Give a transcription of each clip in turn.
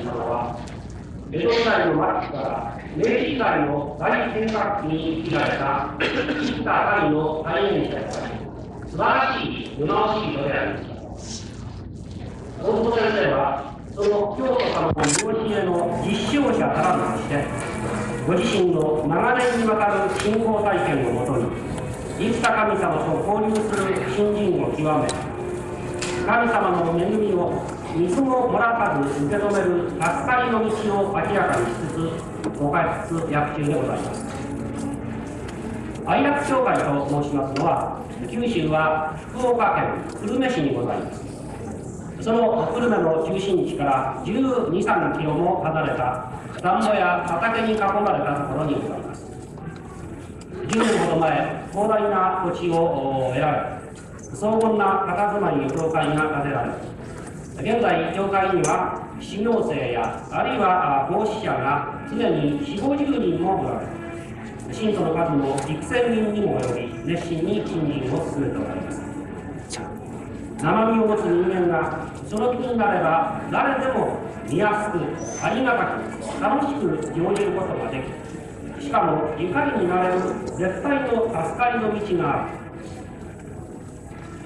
池上総合大臣様は、江戸時代の末期から明治時代の大変革期に生きられた生田神の大演者であり、素晴らしいルマオシートでありました。大久保先生は、その京都様の養子への実証者からずとして、ご自身の長年にわたる信仰体験をもとに、生田神様と交流する信心を極め、神様の恵みを水ももらかず受け止める助かりの道を明らかにしつつ、ご開発薬中でございます。愛楽町会と申します。のは、九州は福岡県久留米市にございます。その久留米の中心地から12、3キロも離れた田んぼや畑に囲まれたところにございます。10年ほど前、広大な土地を得られ、荘厳な佇まいの教会が建てられ、現在、教会には修行生や、あるいは奉仕者が常に4、50人もおられ、信徒の数も幾千人にも及び、熱心に信心を進めておられます。生身を持つ人間がその気になれば誰でも見やすくありがたく楽しく生じることができしかも怒りになれる絶対の助かりの道がある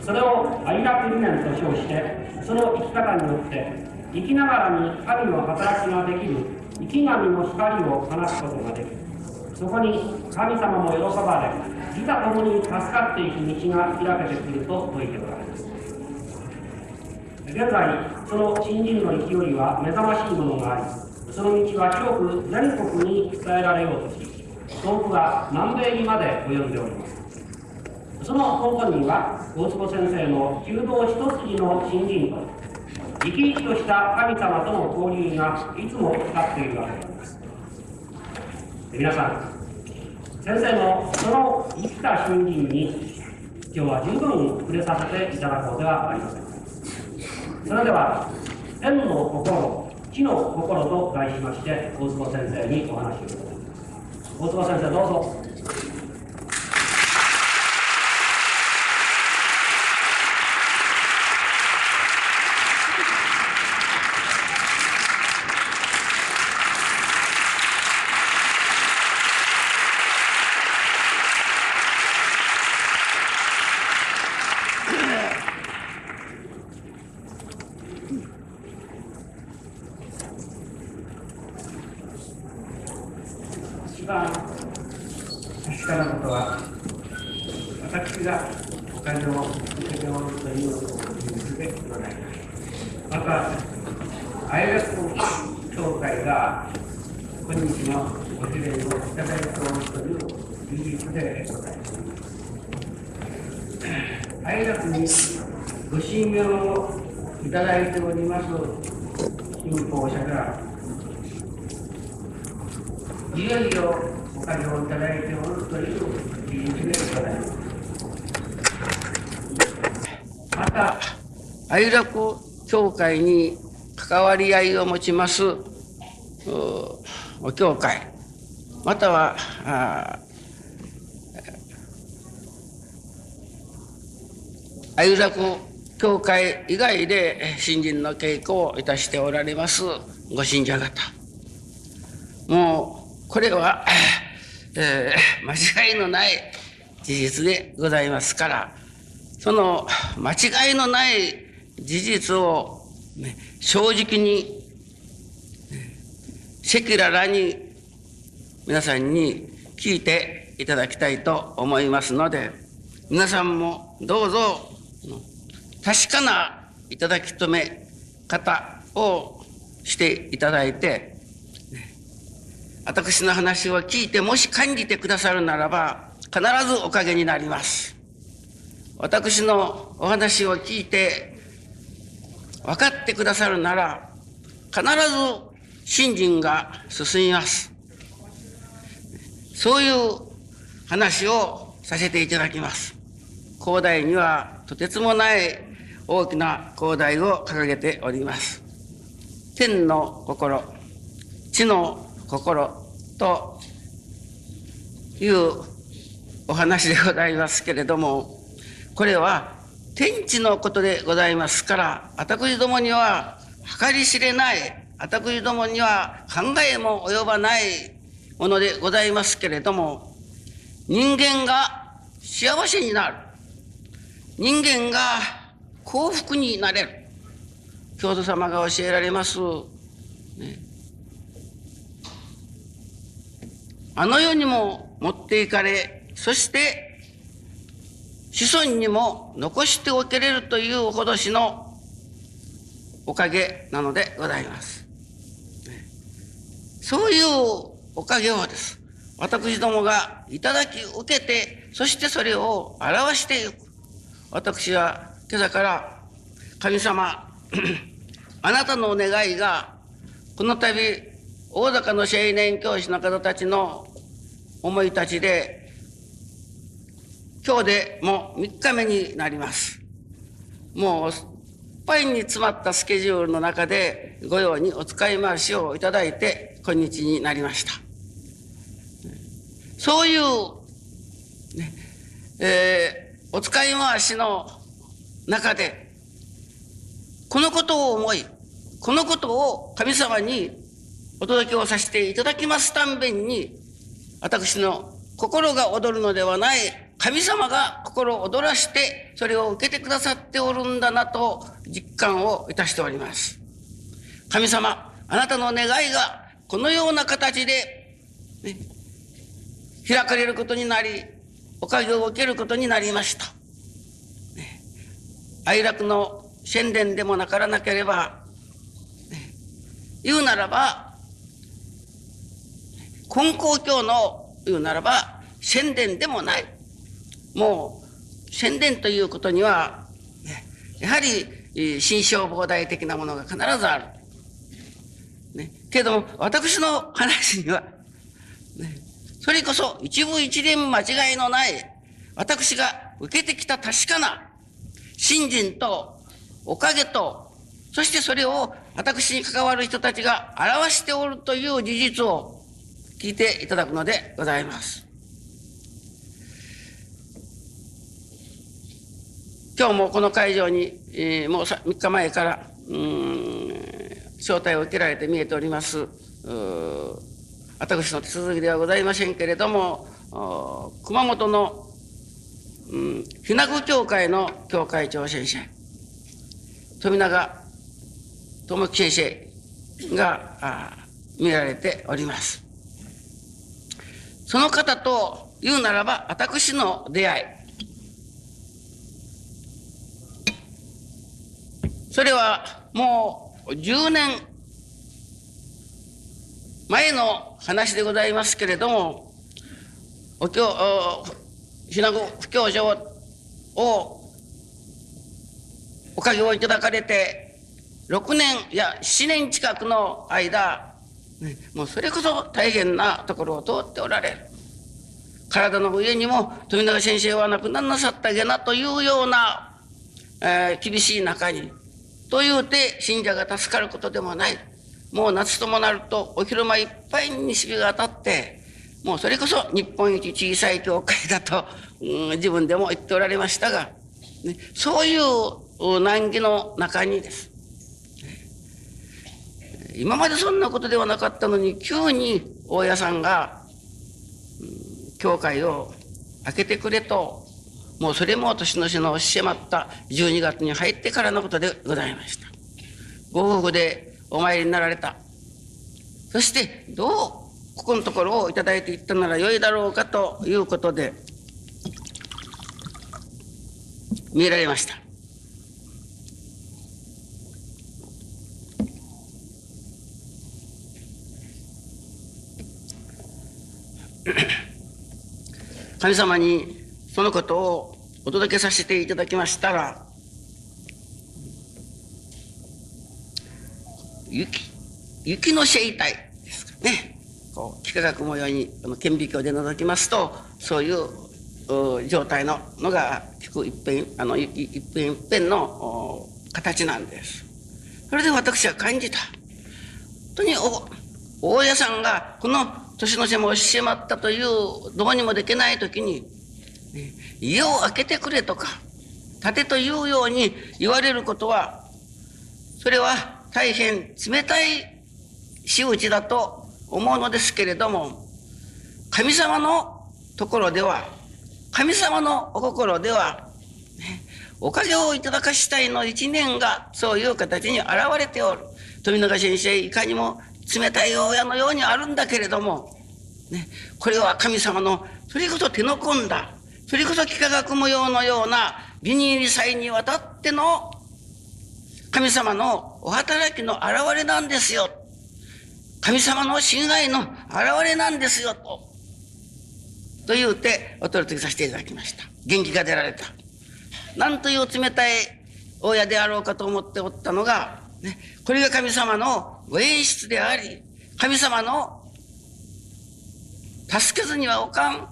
それを愛楽理念と称してその生き方によって生きながらに神の働きができる生き神の光を放つことができるそこに神様も喜ばれ自他ともに助かっていく道が開けてくると説いておられます現在、その新人の勢いは目覚ましいものがあり、その道は広く全国に伝えられようとし、遠くは南米にまで及んでおります。その根本には、大坪先生の弓道一筋の新人と、生き生きとした神様との交流がいつも光っているわけであります。皆さん、先生のその生きた新人に、今日は十分触れさせていただこうではありません。それでは、天の心、地の心と題しまして、大坪先生にお話を伺います。大坪先生、どうぞ。一番確かなことは、私がお金を受けておるという事実でございます。また、愛楽協会が今日のご指令をいただいておるという事実でございます。愛楽にご信用をいただいております信仰者がいよいよお金をいただいておるという事実でございます。また、愛楽協会に関わり合いを持ちますお教会、またはあ愛楽教会以外で新人の稽古をいたしておられますご信者方。もうこれは、えー、間違いのない事実でございますから、その間違いのない事実を、正直に、赤裸々に皆さんに聞いていただきたいと思いますので、皆さんもどうぞ確かないただき止め方をしていただいて、私の話を聞いてもし感じてくださるならば、必ずおかげになります。私のお話を聞いて分かってくださるなら、必ず信心が進みます。そういう話をさせていただきます。広大にはとてつもない大きな広大を掲げております。天の心、地の心というお話でございますけれども、これは天地のことでございますから、私どもには計り知れない私どもには考えも及ばないものでございますけれども、人間が幸せになる。人間が幸福になれる。教祖様が教えられます。ね、あの世にも持っていかれ、そして子孫にも残しておけれるというほどしのおかげなのでございます。そういうおかげをです。私どもがいただき受けて、そしてそれを表していく。私は今朝から神様、あなたのお願いが、この度、大阪の青年教師の方たちの思いたちで、今日でもう3日目になります。もう、いっぱいに詰まったスケジュールの中で、ご用にお使い回しをいただいて、今日になりました。そういう、ね、えー、お使い回しの中で、このことを思い、このことを神様にお届けをさせていただきますたんびに、私の心が躍るのではない神様が心を躍らして、それを受けてくださっておるんだなと実感をいたしております。神様、あなたの願いがこのような形で、ね、開かれることになり、おかげを受けることになりました。ね、哀楽の宣伝でもなからなければ、ね、言うならば、根高教の言うならば、宣伝でもない。もう、宣伝ということには、やはり、心象膨大的なものが必ずある。ね、けど、私の話には、ね、それこそ一部一連間違いのない、私が受けてきた確かな信心とおかげと、そしてそれを私に関わる人たちが表しておるという事実を聞いていただくのでございます。今日もこの会場に、えー、もう3日前から、うん、招待を受けられて見えております。私の手続きではございませんけれども、熊本の、うん、ひなぐ協会の協会長先生、富永智樹先生が見られております。その方と言うならば、私の出会い。それはもう10年前の話でございますけれども、お経、ひなご不教書をおかげをいただかれて、6年いや7年近くの間、もうそれこそ大変なところを通っておられる。体の上にも富永先生は亡くならなさったげなというような、えー、厳しい中に、というて信者が助かることでもない。もう夏ともなるとお昼間いっぱいに西日が当たって、もうそれこそ日本一小さい教会だと、うん、自分でも言っておられましたが、ね、そういう難儀の中にです。今までそんなことではなかったのに、急に大家さんが、うん、教会を開けてくれと、もうそれも年の瀬の迫った12月に入ってからのことでございました。ご夫婦でお参りになられた。そして、どうここのところをいただいていったならよいだろうかということで、見られました。神様にそのことをお届けさせていただきましたら、雪、雪の生態ですかね。こう、幾何学模様に、あの顕微鏡で覗きますと、そういう状態ののが、聞く一辺、あの、一辺一辺の形なんです。それで私は感じた。本当にお、大家さんが、この年の瀬も押しまったという、どうにもできない時に、家を開けてくれとか、建てというように言われることは、それは大変冷たい仕打ちだと思うのですけれども、神様のところでは、神様のお心では、おかげをいただかしたいの一年がそういう形に現れておる。富永先生、いかにも冷たい親のようにあるんだけれども、ね、これは神様の、それこそ手の込んだ、それこそ幾何学模様のようなビニール祭にわたっての神様のお働きの現れなんですよ。神様の信頼の現れなんですよ、と。と言うて、お取り次ぎさせていただきました。元気が出られた。なんという冷たい親であろうかと思っておったのが、ね、これが神様のご演出であり、神様の助けずにはおかん、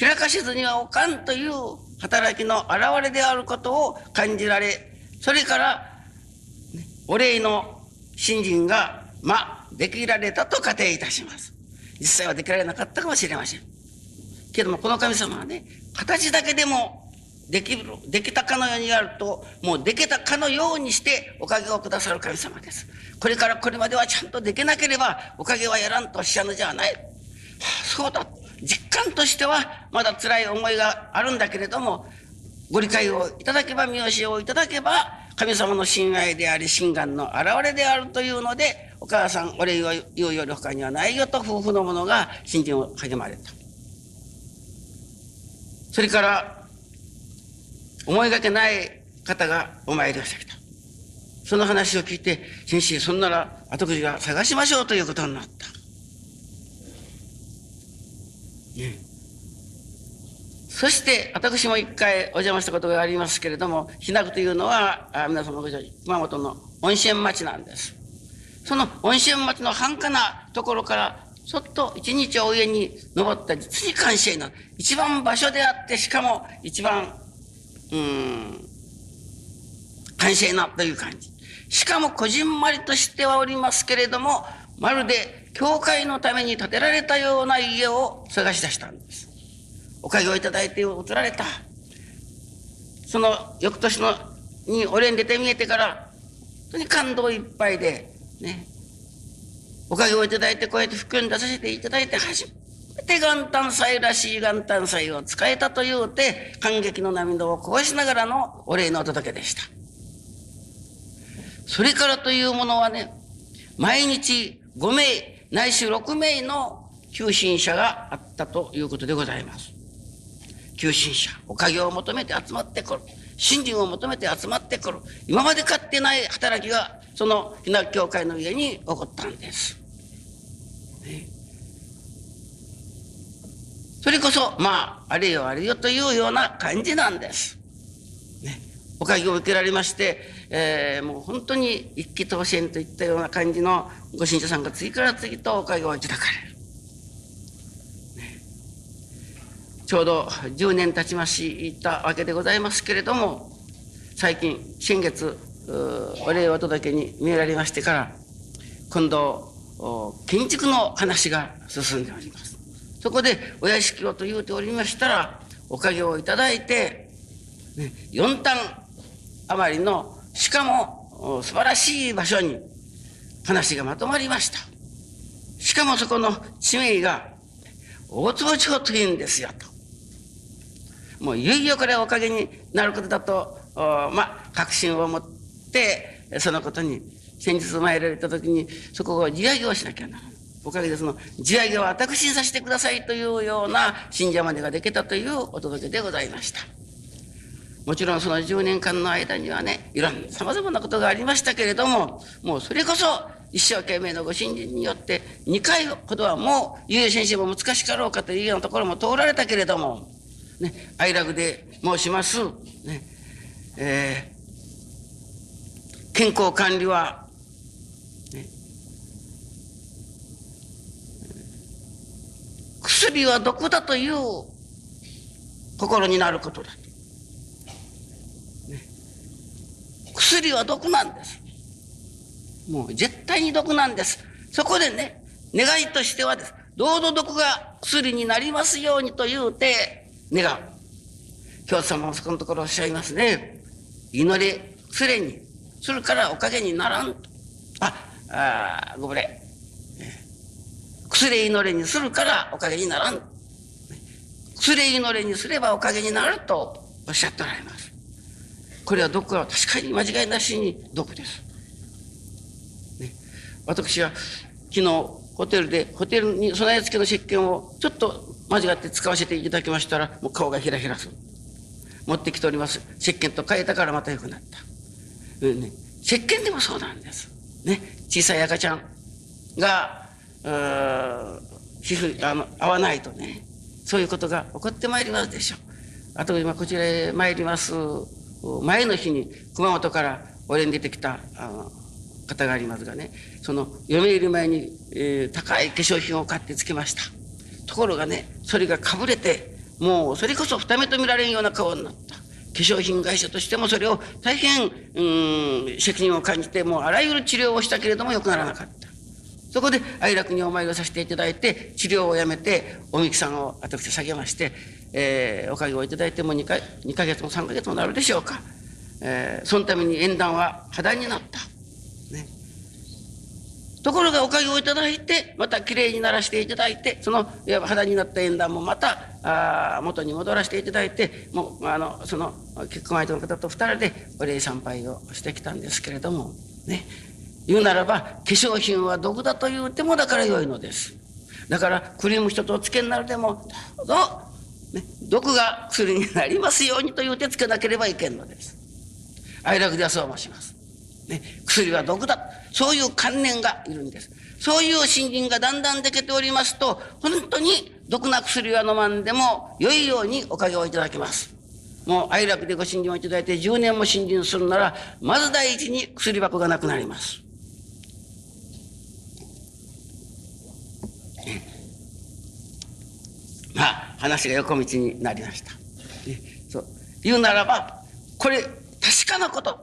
開かしずにはおかんという働きの表れであることを感じられ、それから、お礼の信心が、まあ、できられたと仮定いたします。実際はできられなかったかもしれません。けども、この神様はね、形だけでもできる、できたかのようにやると、もうできたかのようにしておかげをくださる神様です。これからこれまではちゃんとできなければおかげはやらんとおっしゃるのじゃない。はあ、そうだ。実感としてはまだ辛い思いがあるんだけれども、ご理解をいただけば、見教えをいただけば、神様の信愛であり、心願の現れであるというので、お母さん、お礼を言うより他にはないよと夫婦の者が信心を励まれた。それから、思いがけない方がお参りをしてきた。その話を聞いて、先生、そんなら後口が探しましょうということになった。そして、私も一回お邪魔したことがありますけれども、ひなというのは、あ皆様ご存知、熊本の温泉町なんです。その温泉町の繁華なところから、そっと一日お上に登った実に感謝の一番場所であって、しかも一番うん、完成なという感じ。しかもこじんまりとしてはおりますけれども、まるで教会のために建てられたような家を探し出したんです。おかげをいただいて移られた。その翌年のに俺に出て見えてから、本当に感動いっぱいで、ね。おかげをいただいてこうやって福音出させていただいて初めて元旦祭らしい元旦祭を使えたというて、感激の涙をこぼしながらのお礼のお届けでした。それからというものはね、毎日5名、ないし6名の求心者があったということでございます。求心者、おかげを求めて集まってくる。信心を求めて集まってくる。今まで買ってない働きが、そのひな教会の家に起こったんです。ねそれこそ、まあ、あれよあれよというような感じなんです。ね。おかげを受けられまして、えー、もう本当に一気当選といったような感じのご信者さんが次から次とおかげをいただかれる。ね、ちょうど10年経ちましたわけでございますけれども、最近、先月、お礼をお届けに見えられましてから、今度、建築の話が進んでおります。そこでお屋敷をと言うておりましたら、おかげをいただいて、ね、4単余りの、しかも素晴らしい場所に話がまとまりました。しかもそこの地名が、大坪町というんですよ、と。もういよいよこれはおかげになることだと、まあ、確信を持って、そのことに先日参られた時に、そこを地上げをしなきゃならない。おかげでその地上げを私にさせてくださいというような信者までができたというお届けでございました。もちろんその10年間の間にはね、いろんな様々なことがありましたけれども、もうそれこそ一生懸命のご信心によって2回ほどはもう、ゆう先生も難しかろうかというようなところも通られたけれども、ね、愛楽で申します、ね、えー、健康管理はね薬は毒だという心になることだ。ね、薬は毒なんです。もう絶対に毒なんです。そこでね、願いとしてはです。どうぞ毒が薬になりますようにと言うて願う。教祖様もそこのところおっしゃいますね。祈れ、薬に、するからおかげにならん。あ、あご無礼。薬祈りにするからおかげにならん。薬祈りにすればおかげになるとおっしゃっておられます。これは毒は確かに間違いなしに毒です。ね、私は昨日ホテルで、ホテルに備え付けの石鹸をちょっと間違って使わせていただきましたら、もう顔がひらひらする。持ってきております。石鹸と変えたからまた良くなった。うんね、石鹸でもそうなんです。ね、小さい赤ちゃんが、皮膚あの合わないとね、そういうことが起こってまいりますでしょう。あと今こちらへ参ります前の日に熊本から俺に出てきた方がありますがね、その嫁入り前に、えー、高い化粧品を買ってつけました。ところがね、それがかぶれて、もうそれこそ二目と見られんような顔になった。化粧品会社としてもそれを大変、うん、責任を感じて、もうあらゆる治療をしたけれども良くならなかった。そこで愛楽にお参りをさせていただいて、治療をやめて、おみきさんを私下げまして、えー、おかげをいただいても2か ,2 ヶ月も3ヶ月もなるでしょうか。えー、そのために縁談は破談になった。ね。ところがおかげをいただいて、またきれいにならしていただいて、その、いわば肌になった縁談もまた、あ元に戻らせていただいて、もう、あの、その、結婚相手の方と二人でお礼参拝をしてきたんですけれども、ね。言うならば、化粧品は毒だと言うてもだから良いのです。だから、クリーム一つおつけになるでも、どうぞ、ね、毒が薬になりますようにと言うてつけなければいけんのです。愛楽ではそう申します。ね、薬は毒だ。そういう観念がいるんです。そういう信心がだんだんでけておりますと、本当に毒な薬は飲まんでも良いようにおかげをいただきます。もう愛楽でご信心をいただいて10年も信心するなら、まず第一に薬箱がなくなります。まあ、話が横道になりました。ね、そう言うならば、これ、確かなこと。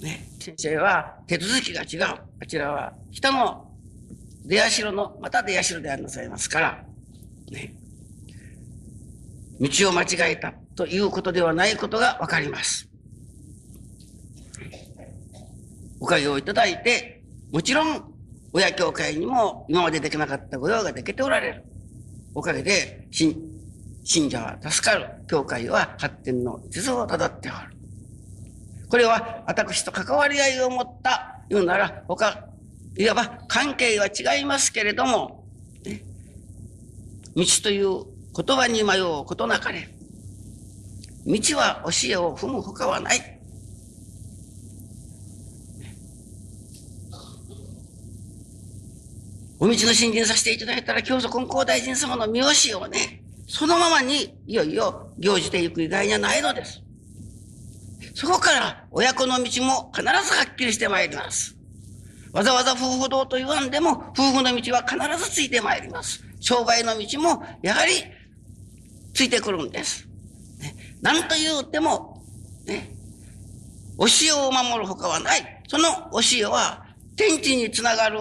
ね、先生は手続きが違う。あちらは人の出社の、また出社でありなさいますから、ね、道を間違えたということではないことがわかります。おかげをいただいて、もちろん、親教会にも今までできなかった御用ができておられる。おかげで、信者は助かる。教会は発展の地図をたどっておる。これは私と関わり合いを持った言うなら、他、いわば関係は違いますけれども、道という言葉に迷うことなかれ。道は教えを踏むほかはない。お道の信心させていただいたら、教祖金光大臣様の見教をね、そのままにいよいよ行じていく以外にはないのです。そこから親子の道も必ずはっきりしてまいります。わざわざ夫婦道と言わんでも、夫婦の道は必ずついてまいります。商売の道もやはりついてくるんです。ね、何と言うても、ね、教えを守るほかはない。その教えは天地につながる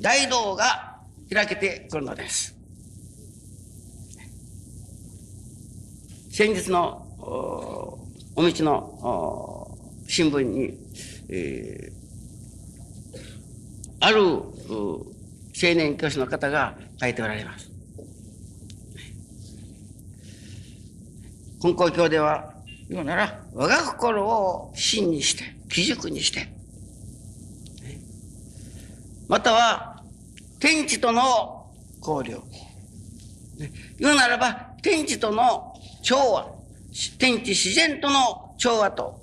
大道が開けてくるのです。先日のお道の新聞に、えー、ある青年教師の方が書いておられます。根高教では言うなら我が心を真にして基軸にしてまたは天地との交流。言うならば、天地との調和、天地自然との調和と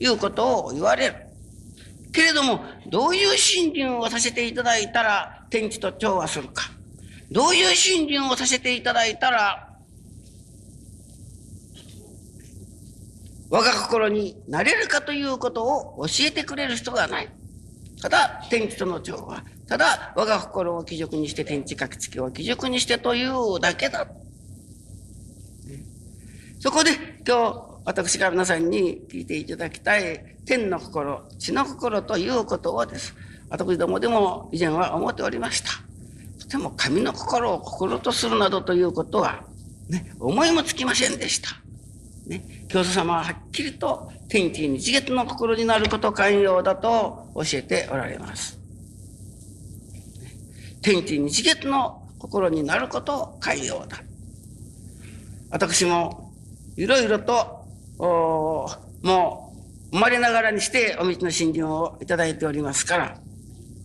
いうことを言われる。けれども、どういう信心をさせていただいたら天地と調和するか。どういう信心をさせていただいたら、我が心になれるかということを教えてくれる人がない。ただ、天地との調和。ただ、我が心を基軸にして、天地書き付けを基軸にしてというだけだ。そこで、今日、私が皆さんに聞いていただきたい、天の心、地の心ということをです。私どもでも以前は思っておりました。とても神の心を心とするなどということは、ね、思いもつきませんでした。ね、教祖様ははっきりと天地日月の心になること寛容だと教えておられます。天地日月の心になること寛容だ。私もいろいろと、もう生まれながらにしてお道の信心をいただいておりますから、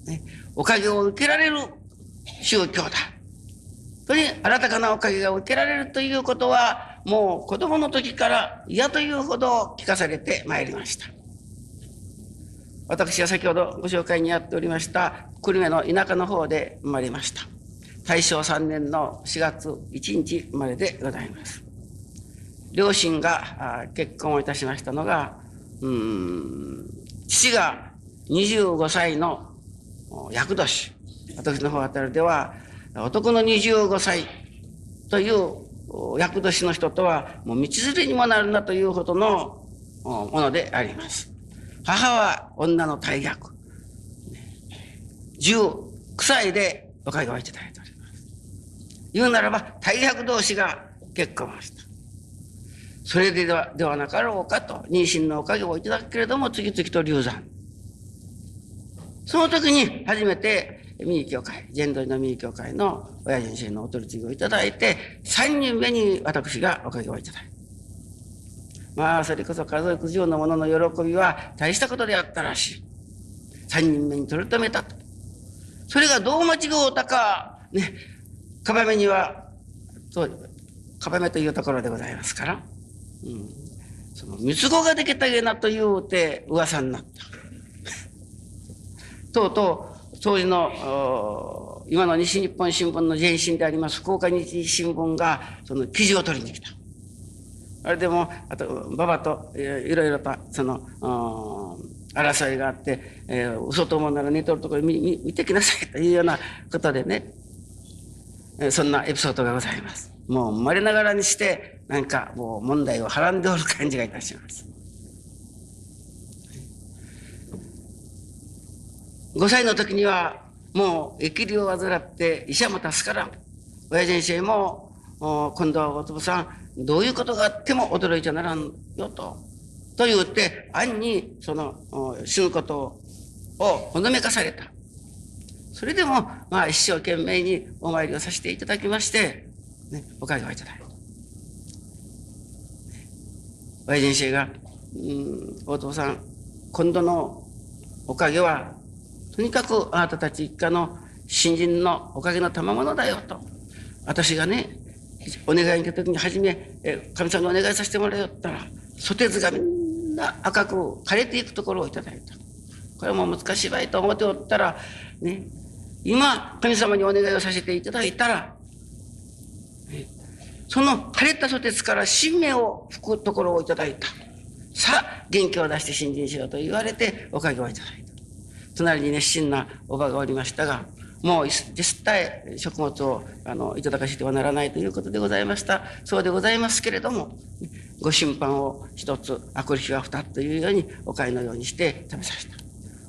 ね、おかげを受けられる宗教だ。とに新たかなおかげが受けられるということは、もう子供の時から嫌というほど聞かされてまいりました。私は先ほどご紹介にあっておりました久留米の田舎の方で生まれました。大正3年の4月1日生まれでございます。両親が結婚をいたしましたのが、うん、父が25歳の厄年。私の方あたりでは、男の25歳という厄年の人とは、もう道連れにもなるなというほどのものであります。母は女の大役。19歳で若いがいただいております。言うならば、大役同士が結婚した。それではではなかろうかと、妊娠のおかげをいただくけれども、次々と流産。その時に初めて三重教会、ジドリの三重教会の親人生のお取り次ぎをいただいて、三人目に私がおかげをいただいた。まあ、それこそ数えくじようなもの喜びは大したことであったらしい。三人目に取り留めた。それがどう間違うたか、ね、かばめには、そう、かばめというところでございますから、うん、その、三つ子ができたげなというて噂になった。とうとう、当時の、今の西日本新聞の前身であります福岡日新聞が、その記事を取りに来た。あれでも、あと、馬場といろいろと、その、争いがあって、えー、嘘と思うなら寝とるところ見見てきなさいというようなことでね、えー、そんなエピソードがございます。もう生まれながらにして、なんかもう問題をはらんでおる感じがいたします。5歳の時にはもう疫病を患って医者も助からん。親先生も、今度はお父さん、どういうことがあっても驚いちゃならんよと。と言って、暗にその死ぬことをほのめかされた。それでも、まあ一生懸命にお参りをさせていただきまして、ね、おかげをいただいた。親先生が、うん、お父さん、今度のおかげはとにかくあなたたち一家の新人のおかげの賜物だよと。私がね、お願いに行った時に初め、え神様にお願いさせてもらえよったら、ソテツがみんな赤く枯れていくところをいただいた。これも難しい場合と思っておったら、ね、今、神様にお願いをさせていただいたら、その枯れたソテツから新芽を吹くところをいただいた。さあ、元気を出して新人しようと言われて、おかげをいただいた。隣に熱心なおばがおりましたが、もう絶対食物をあのいただかせてはならないということでございました。そうでございますけれども、ご審判を一つ、あくる日は二つというようにお買いのようにして食べさせた。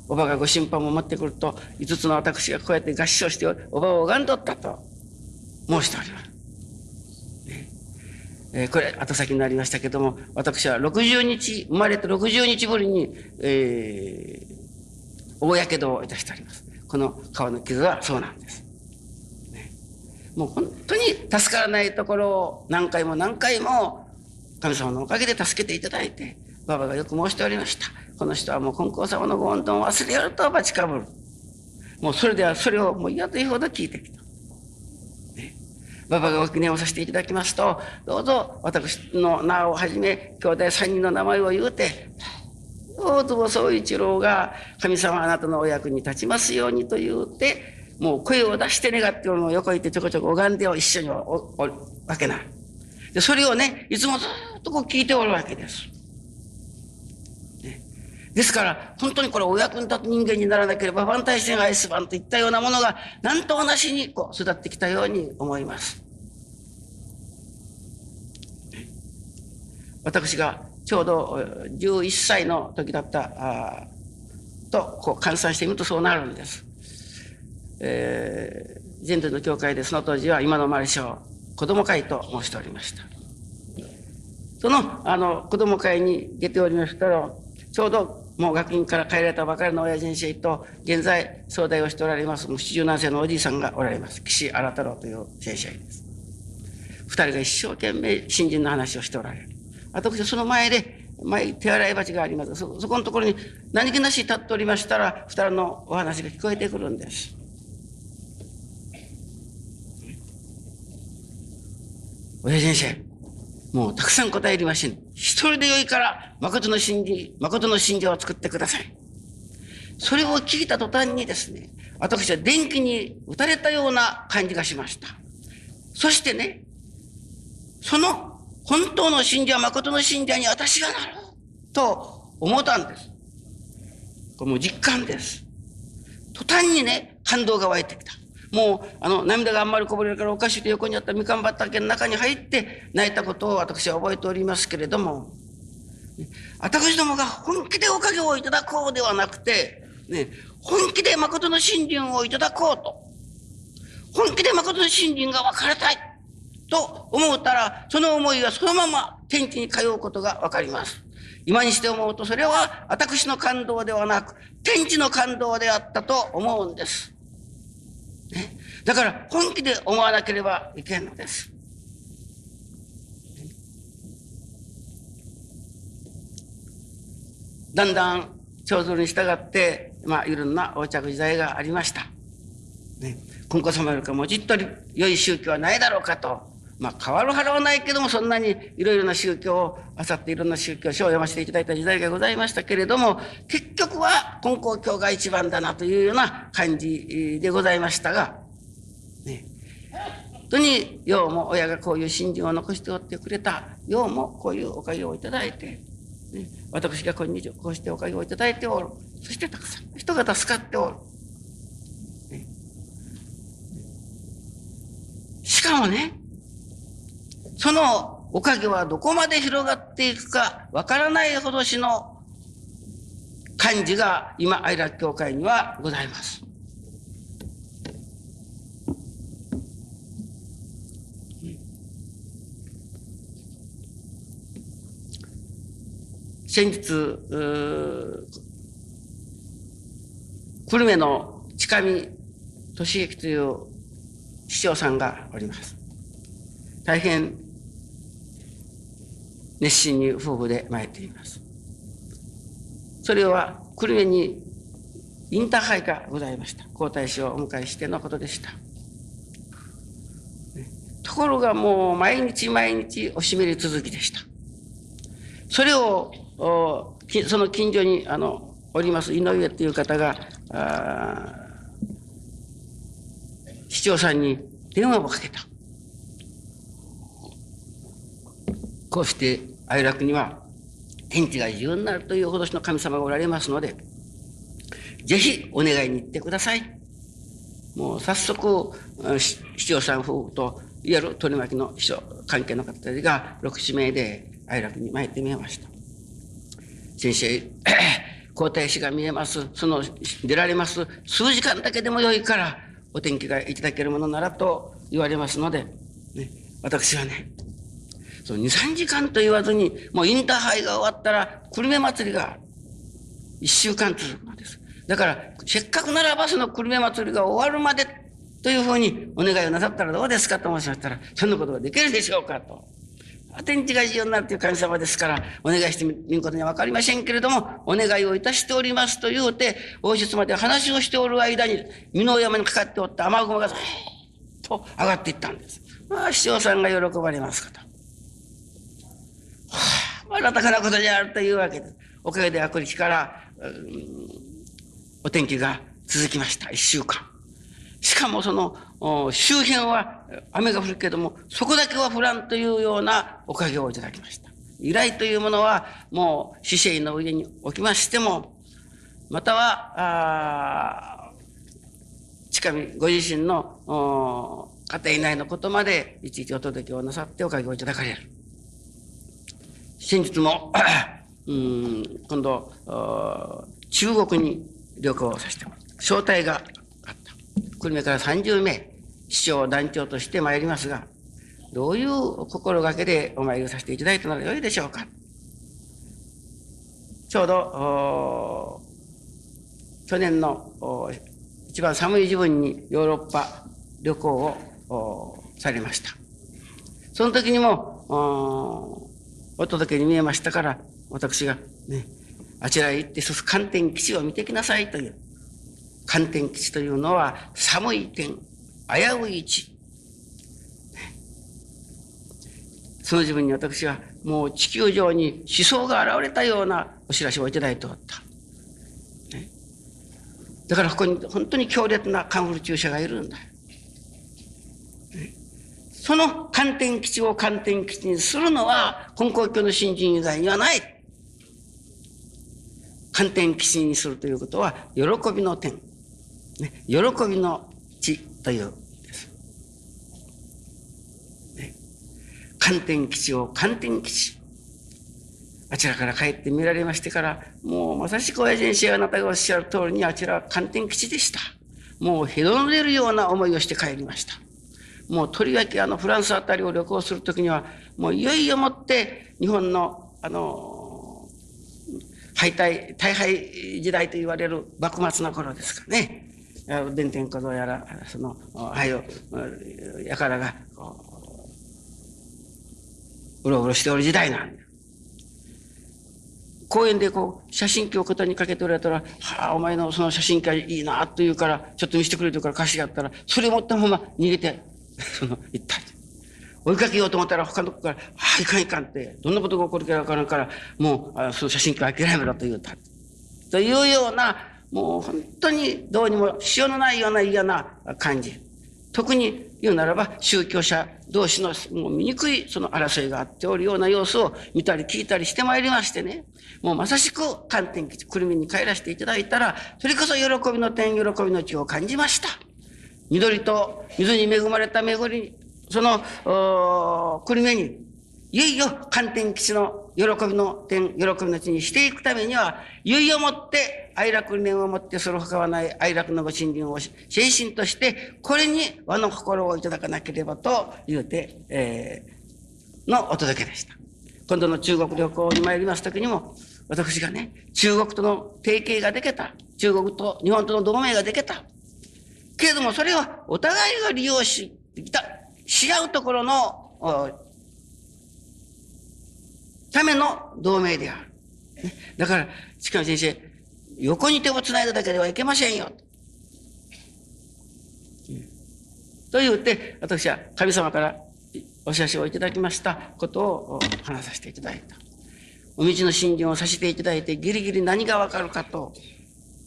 おばがご審判を持ってくると、五つの私がこうやって合唱しておばを拝んどったと申しております。え、これ、後先になりましたけども、私は60日、生まれて60日ぶりに、えー、大やけどをいたしております。この顔の傷はそうなんです。ね、もう本当に助からないところを何回も何回も神様のおかげで助けていただいて、馬場がよく申しておりました。この人はもう金光様のご恩とを忘れよるとばちかぶる。もうそれではそれをもう嫌というほど聞いてきた。ね、馬場がご記念をさせていただきますと、どうぞ私の名をはじめ、兄弟三人の名前を言うて、大坪宗一郎が神様あなたのお役に立ちますようにと言うて、もう声を出して願っておるのを横行ってちょこちょこ拝んでを一緒におおるわけな。で、それをね、いつもずっとこう聞いておるわけです。ですから、本当にこれお役に立つ人間にならなければ、万体戦アイスバンといったようなものが、なんと同じにこう育ってきたように思います。私がちょうど11歳の時だったとこう換算してみるとそうなるんです。えー、人類の教会でその当時は今のマリショ子供会と申しておりました。そのあの子供会に出ておりましたらちょうどもう学院から帰られたばかりの親先生と現在総代をしておられます77世のおじいさんがおられます岸新太郎という先生です二人が一生懸命新人の話をしておられる私はその前で前手洗い鉢がありますそそこのところに何気なし立っておりましたら二人のお話が聞こえてくるんです親父先生もうたくさん答えりません。一人でよいから、誠の信じ、誠の信条を作ってください。それを聞いた途端にですね、私は電気に打たれたような感じがしました。そしてね、その本当の信者、誠の信者に私がなると思ったんです。これも実感です。途端にね、感動が湧いてきた。もう、あの、涙があんまりこぼれるからおかしいと横にあったみかん畑の中に入って泣いたことを私は覚えておりますけれども、私どもが本気でおかげをいただこうではなくて、ね、本気で誠の信心をいただこうと、本気で誠の信心が分かれたいと思ったら、その思いがそのまま天地に通うことが分かります。今にして思うと、それは私の感動ではなく、天地の感動であったと思うんです。ね、だから本気で思わなければいけんのです。だんだん長蔵に従って、まあ、いろんな横着時代がありました。ね、今後様よりかもじっとり良い宗教はないだろうかと。まあ、変わるはらはないけども、そんなにいろいろな宗教をあさっていろんな宗教書を読ませていただいた時代がございましたけれども、結局は金光教が一番だなというような感じでございましたが、ね。本当に、ようも親がこういう信心を残しておってくれた、ようもこういうおかげをいただいて、ね、私が今日こうしておかげをいただいておる。そしてたくさんの人が助かっておる。ね、しかもね、そのおかげはどこまで広がっていくかわからないほどしの感じが今、愛楽教会にはございます。先日、久留米の近見俊之という師匠さんがおります。大変熱心に夫婦で参っています。それは久留米にインターハイがございました。皇太子をお迎えしてのことでした。ところがもう毎日毎日おしめり続きでした。それをその近所にあのおります井上という方が市長さんに電話をかけた。こうして哀楽には天地が自由になるというほどしの神様がおられますので、ぜひお願いに行ってください。もう早速、市長さん夫婦と、いわゆる取り巻きの秘書関係の方たちが6指名で哀楽に参ってみました。先生、皇太子が見えます。その、出られます。数時間だけでも良いから、お天気がいただけるものならと言われますので、ね、私はね、その2、3時間と言わずに、もうインターハイが終わったら、久留米祭りが1週間続くのです。だから、せっかくならばその久留米祭りが終わるまでというふうにお願いをなさったらどうですかと申しましたら、そんなことができるでしょうかと。天地が重要になるという神様ですから、お願いしてみることにはわかりませんけれども、お願いをいたしておりますと言うて、王室まで話をしておる間に、美濃山にかかっておった雨雲が、と上がっていったんです。まあ、師匠さんが喜ばれますかと。はあ、新たかなことであるというわけで。おかげで悪力から、お天気が続きました。一週間。しかもその周辺は雨が降るけども、そこだけは降らんというようなおかげをいただきました。依頼というものは、もう死生の上におきましても、または、近見ご自身の家庭内のことまでいちいちお届けをなさっておかげをいただかれる。先日もうん今度中国に旅行をさせてもらった。招待があった久留米から30名、市長団長として参りますが、どういう心がけでお参りをさせていただいたのがよいでしょうか。ちょうど、去年の一番寒い時分にヨーロッパ旅行をされました。その時にも、お届けに見えましたから、私がね、あちらへ行ってそ寒天基地を見てきなさいという。寒天基地というのは寒い天、危うい地。その自分に私はもう地球上に思想が現れたようなお知らせをいただいておった。だからここに本当に強烈なカンフル注射がいるんだ。その寒天基地を寒天基地にするのは根高教の新人以外にはない。寒天基地にするということは喜びの天、ね、喜びの地という寒天基地を寒天基地。あちらから帰って見られましてから、もうまさしく親父にあなたがおっしゃる通りにあちらは寒天基地でした。もうへどの出るような思いをして帰りました。もうとりわけあのフランスあたりを旅行するときには、もういよいよもって日本のあの、敗退、大敗時代と言われる幕末の頃ですかね。弁天小僧やら、その、はよ、やからが、うろうろしておる時代なんだ。公園でこう、写真機を肩にかけておられたら、はあ、お前のその写真機はいいな、と言うから、ちょっと見せてくれというから貸しがあったら、それを持ったまま逃げて、その、行った。追いかけようと思ったら他の子から、ああ、いかんいかんって、どんなことが起こるかわからんから、もう、あその写真機は諦めろと言うた。というような、もう本当にどうにもしようのないような嫌な感じ。特に言うならば宗教者同士のもう醜いその争いがあっておるような様子を見たり聞いたりしてまいりましてね、もうまさしく観点基地、くるみに帰らせていただいたら、それこそ喜びの点、喜びの地を感じました。緑と水に恵まれた巡り、その、くるみに、いよいよ観点基地の喜びの点、喜びの地にしていくためには、いよいよもって愛楽念をもってその他はない愛楽のご信心を精神として、これに和の心をいただかなければと言うて、えー、のお届けでした。今度の中国旅行に参りますときにも、私がね、中国との提携ができた。中国と日本との同盟ができた。けれどもそれはお互いが利用し、た、し合うところのための同盟である。だから、近上先生、横に手を繋いだだけではいけませんよ。と言って、私は神様からお知らせをいただきましたことを話させていただいた。お道の信心をさせていただいて、ギリギリ何がわかるかと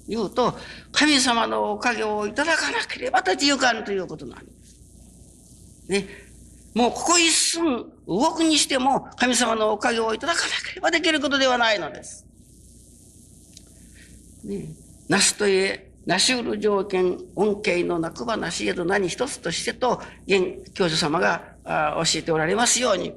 言うと、神様のおかげをいただかなければ立ち行かんということなんです。ね。もうここ一寸動くにしても神様のおかげをいただかなければできることではないのです。ねなすといえ、なしうる条件、恩恵のなくばなしえど何一つとしてと、現教授様が教えておられますように、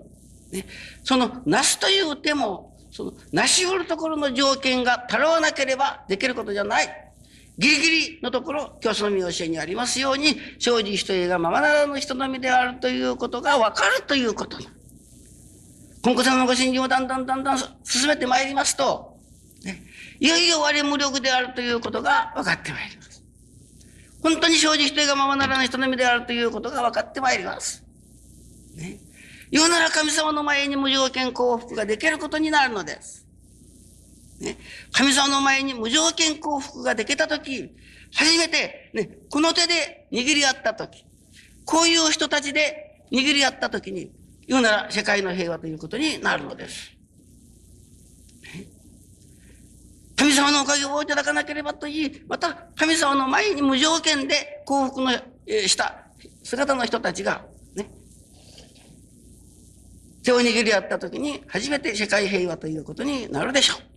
ね、そのなすという手も、そのなしうるところの条件が足らなければできることじゃない。ギリギリのところ、教祖の見教えにありますように、生じ人へがままならぬ人のみであるということがわかるということ今後様のご信心をだんだんだんだん進めてまいりますと、ね、いよいよ我無力であるということが分かってまいります。本当に生じ人へがままならぬ人のみであるということが分かってまいります。ね。言うなら神様の前に無条件幸福ができることになるのです。ね、神様の前に無条件幸福ができたとき、初めて、ね、この手で握り合ったとき、こういう人たちで握り合ったときに、言うなら世界の平和ということになるのです。神様のおかげをいただかなければと言い、また神様の前に無条件で幸福のした姿の人たちが、手を握り合ったときに初めて世界平和ということになるでしょう。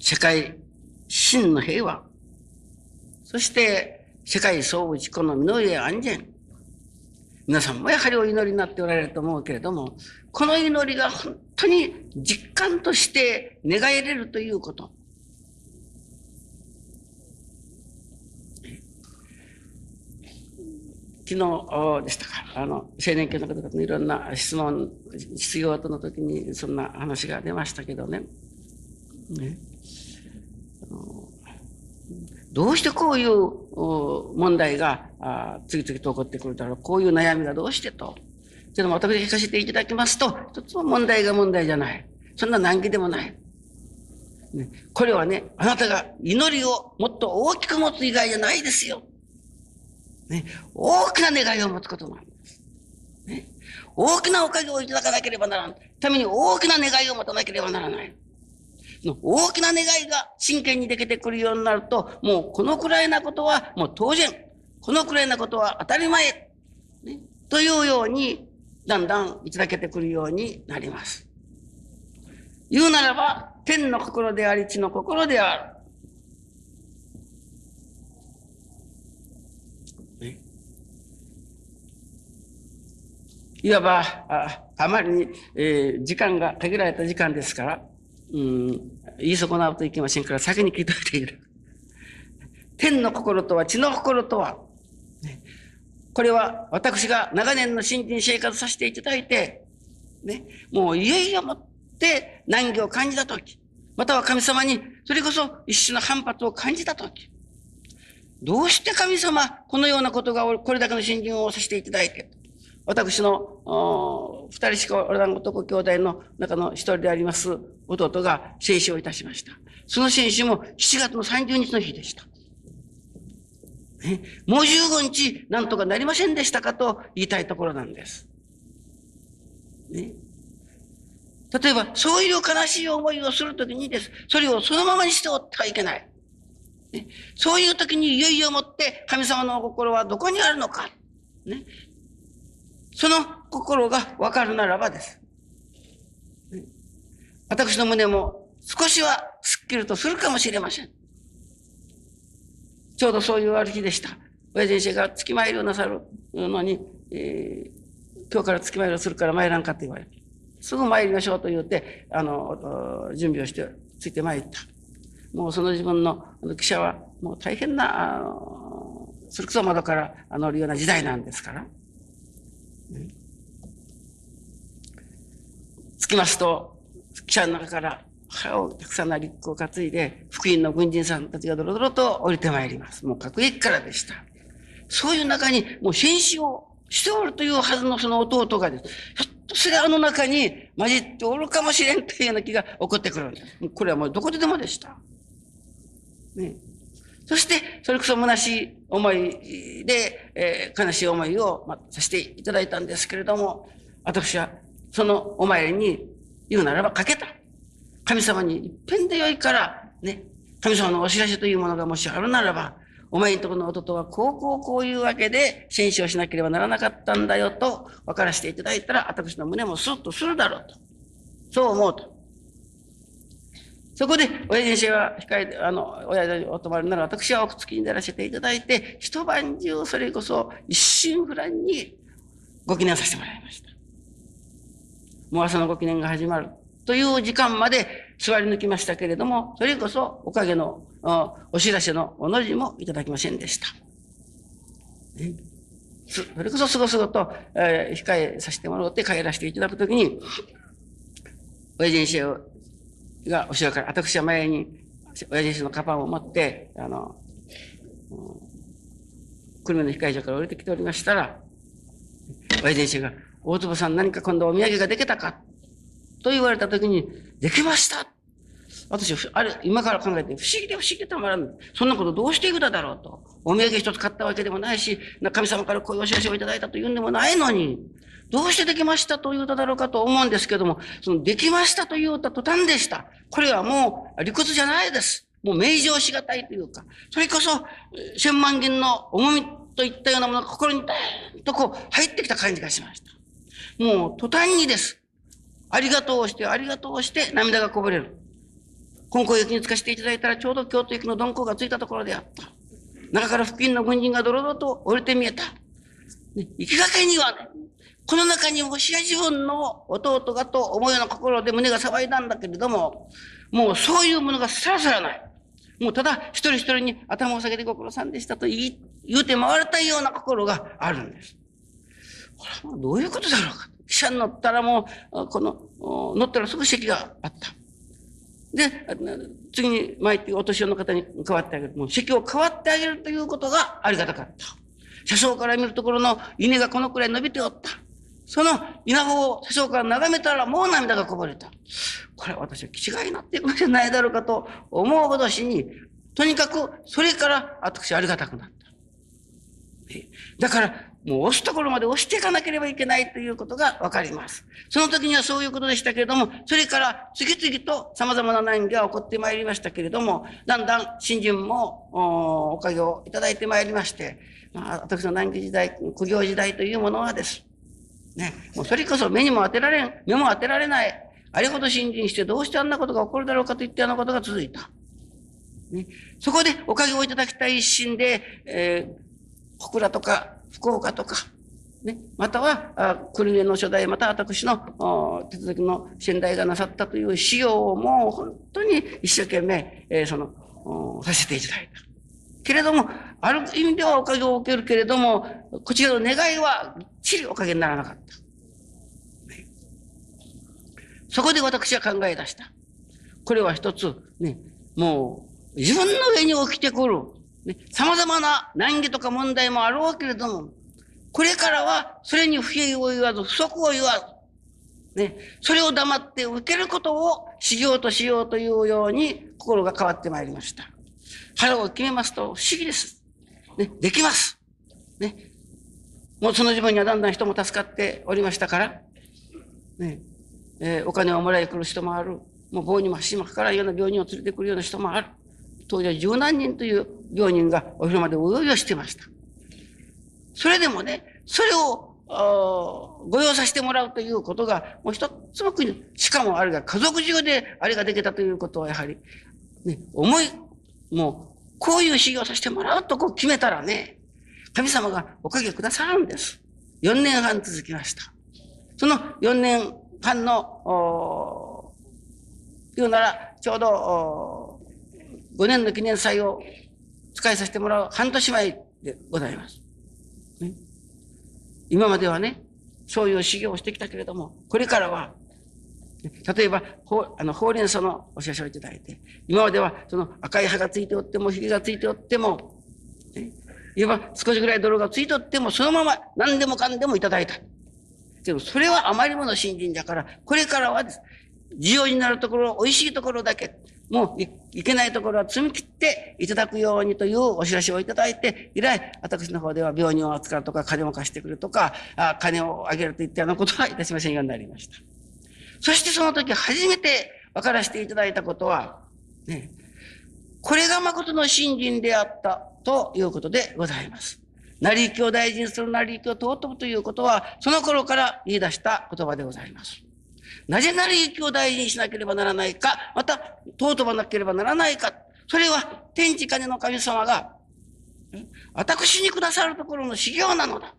世界真の平和、そして世界総打ちこの身の上安全。皆さんもやはりお祈りになっておられると思うけれども、この祈りが本当に実感として願えれるということ。昨日でしたか、あの、青年教の方々のいろんな質問、質疑応答の時にそんな話が出ましたけどね。ねどうしてこういう問題が次々と起こってくるだろう、こういう悩みがどうしてと。それも私聞かせていただきますと、一つも問題が問題じゃない。そんな難儀でもない。これはね、あなたが祈りをもっと大きく持つ以外じゃないですよ。ね、大きな願いを持つことなんです。ね、大きなおかげをいただかなければならん。ために大きな願いを持たなければならない。大きな願いが真剣にできてくるようになると、もうこのくらいなことはもう当然、このくらいなことは当たり前、ね、というように、だんだんいただけてくるようになります。言うならば、天の心であり、地の心である。いわば、ああまりに、えー、時間が限られた時間ですから、うん、言い損なうといけませんから先に聞いといている。天の心とは地の心とは、これは私が長年の新人生活させていただいて、ね、もういよいよもって難儀を感じたとき、または神様にそれこそ一種の反発を感じたとき、どうして神様、このようなことがこれだけの新人をさせていただいて、私の二人しかおらん男兄弟の中の一人であります弟が戦死をいたしました。その戦死も7月の30日の日でした。ね、もう15日なんとかなりませんでしたかと言いたいところなんです。ね、例えば、そういう悲しい思いをするときにです。それをそのままにしておってはいけない。ね、そういうときにいよいよもって神様の心はどこにあるのか。ね、その心がわかるならばです。私の胸も少しはすっきりとするかもしれません。ちょうどそういうある日でした。親先生が月参りをなさるのに、えー、今日から月参りをするから参らんかって言われて、すぐ参りましょうと言って、あの、準備をしてついて参った。もうその自分の記者はもう大変な、あの、それこそ窓から乗るような時代なんですから。つきますと、記者の中から歯をたくさんなリックを担いで、福音の軍人さんたちがドロドロと降りてまいります。もう各駅からでした。そういう中に、もう戦死をしておるというはずのその弟がです。ひょっとすれあの中に混じっておるかもしれんというような気が起こってくるんです。これはもうどこででもでした。ね。そして、それこそ虚しい思いで、えー、悲しい思いを、まあ、させていただいたんですけれども、私はそのお参りに言うならばかけた。神様に一遍でよいから、ね、神様のお知らせというものがもしあるならば、お前んとこの弟はこうこうこういうわけで戦死をしなければならなかったんだよと分からせていただいたら、私の胸もスッとするだろうと。そう思うと。そこで、親先生は控えて、あの、親でお泊まりなら私はお付きに出らせていただいて、一晩中それこそ一心不乱にご記念させてもらいました。もう朝のご記念が始まるという時間まで座り抜きましたけれども、それこそおかげのお知らせのおの字もいただきませんでした。それこそすごすごと、えー、控えさせてもらって帰らせていただくときに、親先生が後ろから、私は前に、親父のカバンを持って、あの、久留米の控え所から降りてきておりましたら、親父が、大坪さん何か今度お土産ができたかと言われたときに、できました私、あれ、今から考えて、不思議で不思議でたまらん。そんなことどうしていくだろうと。お土産一つ買ったわけでもないし、神様からこういうお知らせをいただいたというんでもないのに、どうしてできましたと言うただろうかと思うんですけども、そのできましたと言うた途端でした。これはもう理屈じゃないです。もう明示しがたいというか、それこそ千万銀の重みといったようなものが心にダーンとこう入ってきた感じがしました。もう途端にです。ありがとうをして、ありがとうをして涙がこぼれる。今後雪につかせていただいたらちょうど京都行きの鈍行がついたところであった。中から付近の軍人がドロドロと降りて見えた。ね、生きがけにはね、この中にもしや自分の弟がと思うような心で胸が騒いだんだけれども、もうそういうものがさらさらない。もうただ一人一人に頭を下げてご苦労さんでしたと言い、言うて回れたような心があるんです。これはどういうことだろうか。汽車に乗ったらもう、この、乗ったらすぐ席があった。で、次に参ってお年寄りの方に代わってあげる。もう席を代わってあげるということがありがたかった。車窓から見るところの稲がこのくらい伸びておった。その稲穂を車窓から眺めたらもう涙がこぼれた。これ私は気違いになっていくんじゃないだろうかと思うほどしに、とにかくそれから私ありがたくなった。だから、もう押すところまで押していかなければいけないということがわかります。その時にはそういうことでしたけれども、それから次々と様々な難儀が起こってまいりましたけれども、だんだん新人もおかげをいただいてまいりまして、まあ、私の難儀時代、苦行時代というものはです。ね、もうそれこそ目にも当てられん、目も当てられない、あれほど新人してどうしてあんなことが起こるだろうかといったようなことが続いた。ね、そこでおかげをいただきたい一心で、えー小倉とか福岡とか、ね、または、あ国根の初代、また私の手続きの先代がなさったという資料をもう本当に一生懸命、えー、その、させていただいた。けれども、ある意味ではおかげを受けるけれども、こちらの願いはきっちりおかげにならなかった。そこで私は考え出した。これは一つ、ね、もう自分の上に起きてくるね、様々な難儀とか問題もあろうけれども、これからはそれに不平を言わず、不足を言わず、ね、それを黙って受けることを修行としようというように心が変わってまいりました。腹を決めますと不思議です。ね、できます。ね。もうその自分にはだんだん人も助かっておりましたから、ね、えー、お金をもらい来る人もある。もう棒にも足もかからんような病人を連れてくるような人もある。当時は十何人という病人がお昼までうよいよしてました。それでもね、それをご用させてもらうということが、もう一つの国、しかもあれが家族中であれができたということは、やはり、ね、思い、もう、こういう修行させてもらうとこう決めたらね、神様がおかげくださるんです。4年半続きました。その4年半の、言うなら、ちょうど、5年の記念祭を使いさせてもらう半年前でございます。ね、今まではね、そういう修行をしてきたけれども、これからは、例えば、ほあのほうれん草のお写真をいただいて、今まではその赤い葉がついておっても、ひげがついておっても、ね、いわば少しぐらい泥がついておっても、そのまま何でもかんでもいただいた。でもそれはあまりもの新人だから、これからは、需要になるところ、美味しいところだけ、もういけないところは積み切っていただくようにというお知らせをいただいて、以来、私の方では病人を扱うとか、金を貸してくるとか、あ金をあげるといったようなことはいたしませんようになりました。そしてその時初めて分からせていただいたことは、ね、これが誠の信心であったということでございます。成り行きを大事にする成り行きを尊ぶということは、その頃から言い出した言葉でございます。なぜなら雪を大事にしなければならないか、また、尊ばなければならないか。それは、天地金の神様が、私にくださるところの修行なのだ。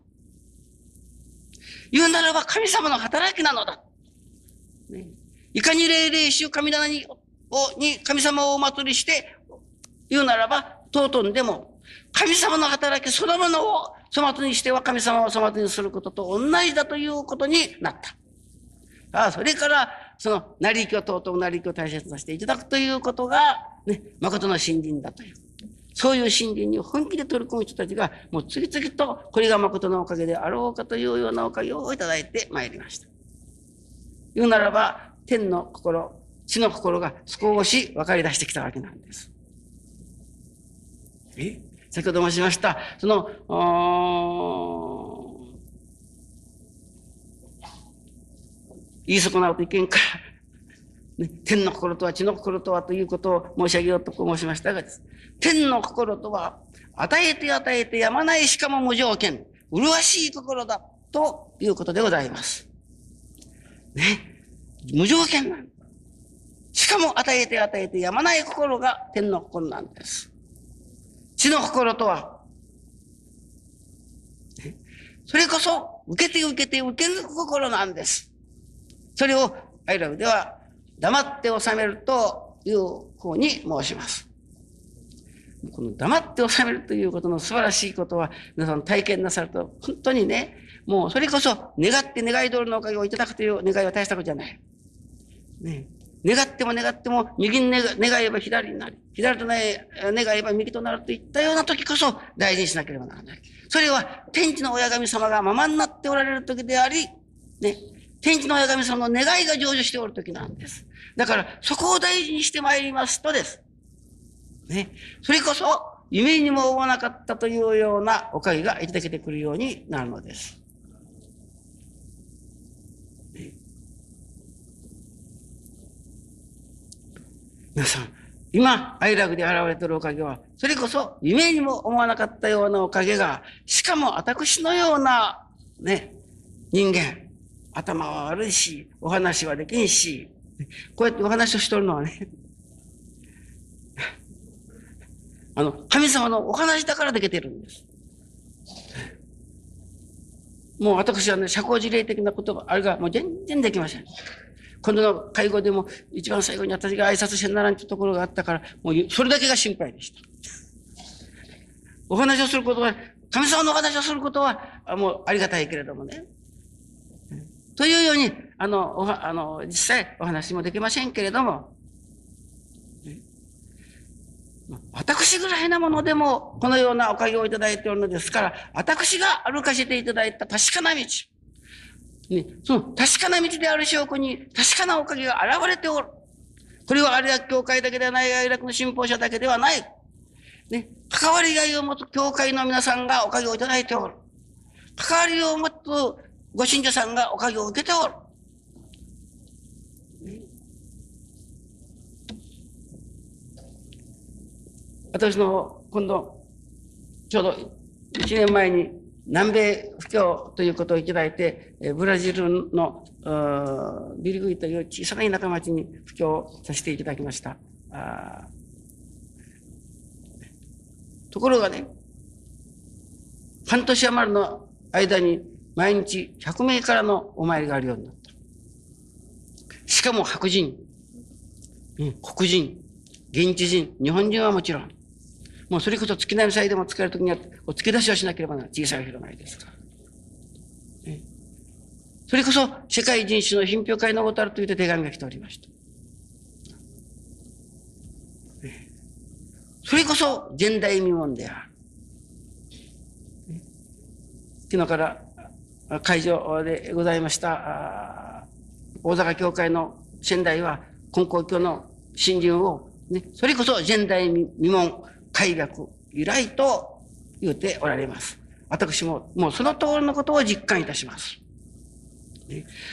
言うならば神様の働きなのだ。ね、いかに霊霊衆神棚に、をに神様をお祭りして、言うならば、尊んでも、神様の働きそのものを粗末にしては神様を粗末にすることと同じだということになった。ああ、それから、その、成り行きを尊う成り行きを大切にしていただくということが、ね、誠の信心だという。そういう信心に本気で取り組む人たちが、もう次々と、これが誠のおかげであろうかというようなおかげをいただいてまいりました。言うならば、天の心、地の心が少し分かり出してきたわけなんです。え？先ほど申しました、その、言い損なうといけんから、ね、天の心とは地の心とはということを申し上げようと申しましたが。天の心とは、与えて与えてやまないしかも無条件、麗しい心だということでございます。ね。無条件なんしかも与えて与えてやまない心が天の心なんです。地の心とは、それこそ受けて受けて受ける心なんです。それをアイラブでは黙って収めるというふうに申します。この黙って収めるということの素晴らしいことは、皆さん体験なさると、本当にね、もうそれこそ願って願い通りのおかげをいただくという願いは大したことじゃない。ね。願っても願っても、右に願えば左になり、左と願えば右となるといったような時こそ大事にしなければならない。それは天地の親神様がままになっておられる時であり、ね、天地の親神様の願いが成就しておる時なんです。だから、そこを大事にしてまいりますとです。ね、それこそ、夢にも思わなかったというようなおかげがいただけてくるようになるのです。皆さん、今、愛楽で現れているおかげは、それこそ夢にも思わなかったようなおかげが、しかも私のような、ね、人間、頭は悪いし、お話はできんし、こうやってお話をしとるのはね、あの、神様のお話だからできてるんです。もう私はね、社交辞令的なことがあれがもう全然できません。今度の会合でも一番最後に私が挨拶してならんというところがあったから、もうそれだけが心配でした。お話をすることは、神様のお話をすることは、もうありがたいけれどもね。というように、あの、おはあの、実際お話もできませんけれども、私ぐらいなものでも、このようなおかげをいただいておるのですから、私が歩かせていただいた確かな道、ね、その確かな道である証拠に確かなおかげが現れておる。これは有楽教会だけではない、有楽の信奉者だけではない。ね、関わりがいを持つ教会の皆さんがおかげをいただいておる。関わりを持つご信者さんがおかげを受けておる。私の今度、ちょうど1年前に南米布教ということをいただいて、ブラジルのビリグイという小さな田舎町に布教させていただきました。ところがね、半年余りの間に毎日100名からのお参りがあるようになった。しかも白人、黒人、現地人、日本人はもちろん、もうそれこそ月並み祭でも使えるときには、お付け出しをしなければならない。小さい広がりですから。それこそ世界人種の品評会のごたるという手紙が来ておりました。それこそ前代未聞である。昨日から会場でございました大阪教会の仙台は根高教の新人を、ね、それこそ前代未聞改学由来と言うておられます。私ももうその通りのことを実感いたします。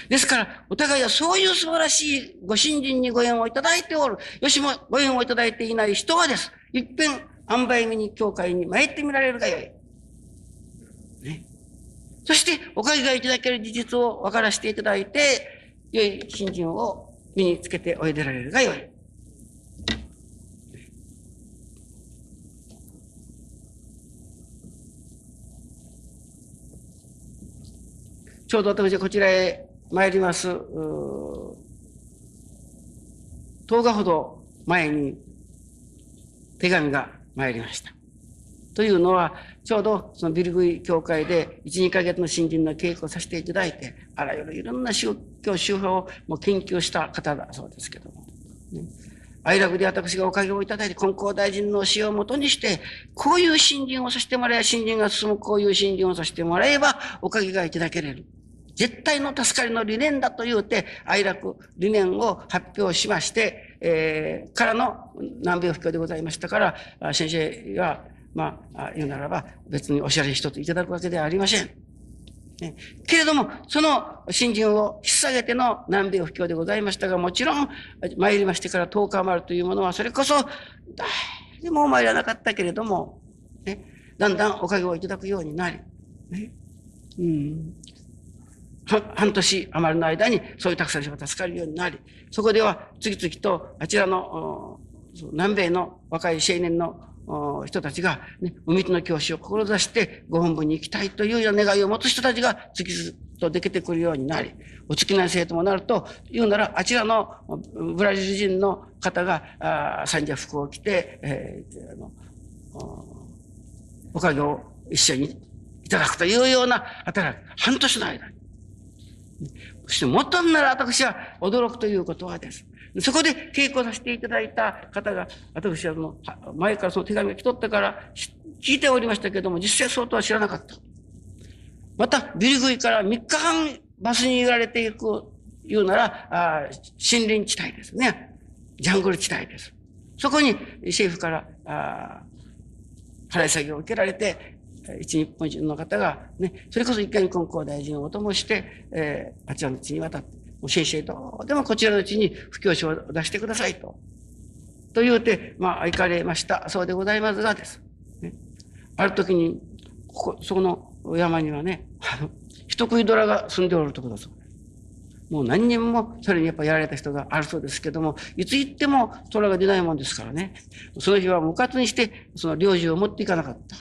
ですから、お互いはそういう素晴らしいご信心にご縁をいただいておる。よしもご縁をいただいていない人はです。いっぺん、塩梅目に教会に参ってみられるがよい。そして、おかげがいただける事実を分からせていただいて、良い信心を身につけておいでられるがよい。ちょうど私はこちらへ参ります、10日ほど前に手紙が参りました。というのは、ちょうどそのビルグイ教会で1、2ヶ月の新人の稽古をさせていただいて、あらゆるいろんな宗教宗派をもう研究した方だそうですけども。ね愛楽で私がおかげをいただいて、金光大臣の教えをもとにして、こういう新人をさせてもらえば、新人が進むこういう新人をさせてもらえば、おかげがいただけれる。絶対の助かりの理念だと言うて、愛楽理念を発表しまして、えー、からの南米布教でございましたから、先生が、まあ、言うならば、別にお知らせ一ついただくわけではありません。ね、けれども、その新人を引っ提げての南米布教でございましたが、もちろん、参りましてから10日余るというものは、それこそ、誰も参らなかったけれども、ね、だんだんおかげをいただくようになり、ね、うん、半年余りの間にそういうたくさんの人が助かるようになり、そこでは次々とあちらの南米の若い青年の人たちが、ね、お水の教師を志してご本部に行きたいというような願いを持つ人たちが次々とできてくるようになり、お付き合い生徒もなると言うなら、あちらのブラジル人の方が、あ三者服を着て、えー、あのおかげを一緒にいただくというような働き、半年の間に。そして元んなら私は驚くということはです。そこで稽古させていただいた方が、私はその、前からその手紙が来とったから聞いておりましたけども、実際そうとは知らなかった。また、ビリグイから3日間バスに入れられていく、言うなら、あ森林地帯ですね。ジャングル地帯です。そこに政府から、あ払い下げを受けられて、一日本人の方が、ね、それこそ一回に金光大臣をお供して、えー、あちらの地に渡って、もう先生どうでもこちらの地に布教書を出してくださいと。と言うて、まあ、行かれました。そうでございますがです。ね、ある時に、ここ、そこの山にはね、あの、人食い虎が住んでおるところだそうです。もう何人もそれにやっぱやられた人があるそうですけども、いつ行っても虎が出ないもんですからね。その日は無活にして、その領事を持っていかなかった。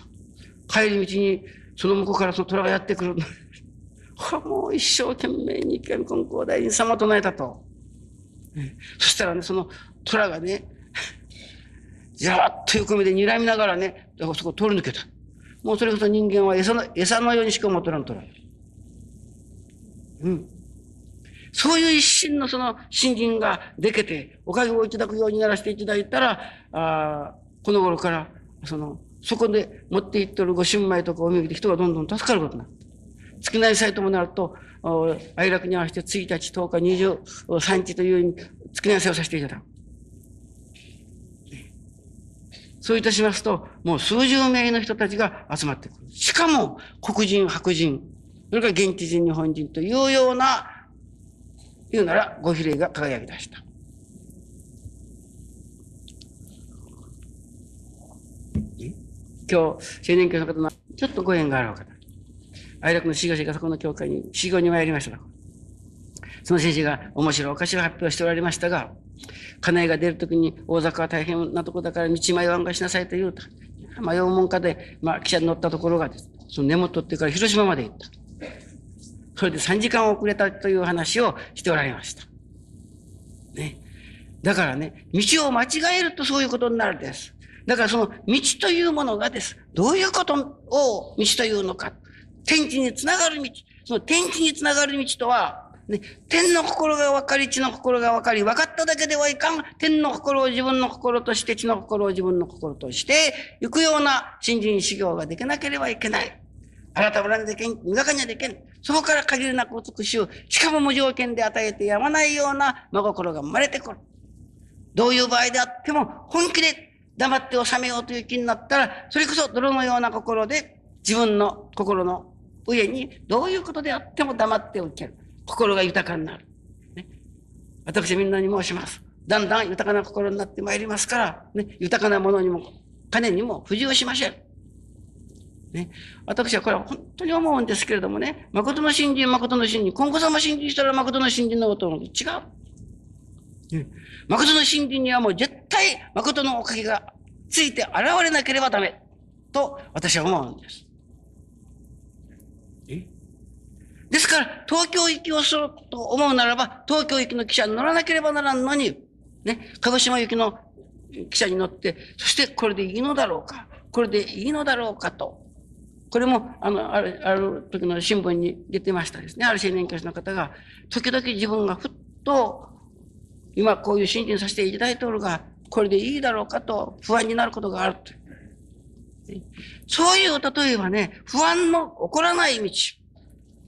帰り道に、その向こうからその虎がやってくる。もう一生懸命に池上金光大臣様唱えたと。そしたらね、その虎がね、じゃーっと横目で睨みながらね、そこ通り抜けた。もうそれこそ人間は餌の、餌のようにしか思っらんとら。うん。そういう一心のその信心がでけて、おかげをいただくようにならせていただいたら、あこの頃から、その、そこで持っていっとるご新米とかおみぎで人がどんどん助かることになる。月内祭ともなると、哀楽に合わせて1日、10日、23日という月内祭をさせていただく。そういたしますと、もう数十名の人たちが集まってくる。しかも、黒人、白人、それから現地人、日本人というような、言うなら、ご比例が輝き出した。今日、青年教の方のちょっとご縁がある方。愛楽の志願者がそこの教会に修行に参りました。その先生が面白いお菓子を発表しておられましたが、家内が出るときに大阪は大変なとこだから道迷わんがしなさいと言うと。迷うもんかで、まあ、汽車に乗ったところが、その根元ってから広島まで行った。それで3時間遅れたという話をしておられました。ね。だからね、道を間違えるとそういうことになるんです。だからその道というものがです。どういうことを道というのか。天地につながる道。その天地につながる道とは、ね、天の心が分かり、地の心が分かり、分かっただけではいかん。天の心を自分の心として、地の心を自分の心として、行くような新人修行ができなければいけない。改めらでけん、磨かにはでけん。そこから限りなく美しい、しかも無条件で与えてやまないような真心が生まれてくる。どういう場合であっても、本気で黙って収めようという気になったら、それこそ泥のような心で、自分の心の上にどういうことであっても黙っておける。心が豊かになる。ね、私みんなに申します。だんだん豊かな心になってまいりますから、ね、豊かなものにも、金にも不自由しません。ね、私はこれは本当に思うんですけれどもね、誠の信心、誠の信心、今後様信心したら誠の信心のことと違う。ね、誠の信心にはもう絶対誠のおかげがついて現れなければダメ。と私は思うんです。ですから、東京行きをすると思うならば、東京行きの汽車に乗らなければならんのに、ね、鹿児島行きの汽車に乗って、そしてこれでいいのだろうか、これでいいのだろうかと。これも、あの、ある、ある時の新聞に出てましたですね。ある青年教師の方が、時々自分がふっと、今こういう新人させていただいておるが、これでいいだろうかと不安になることがあると。そういう、例えばね、不安の起こらない道。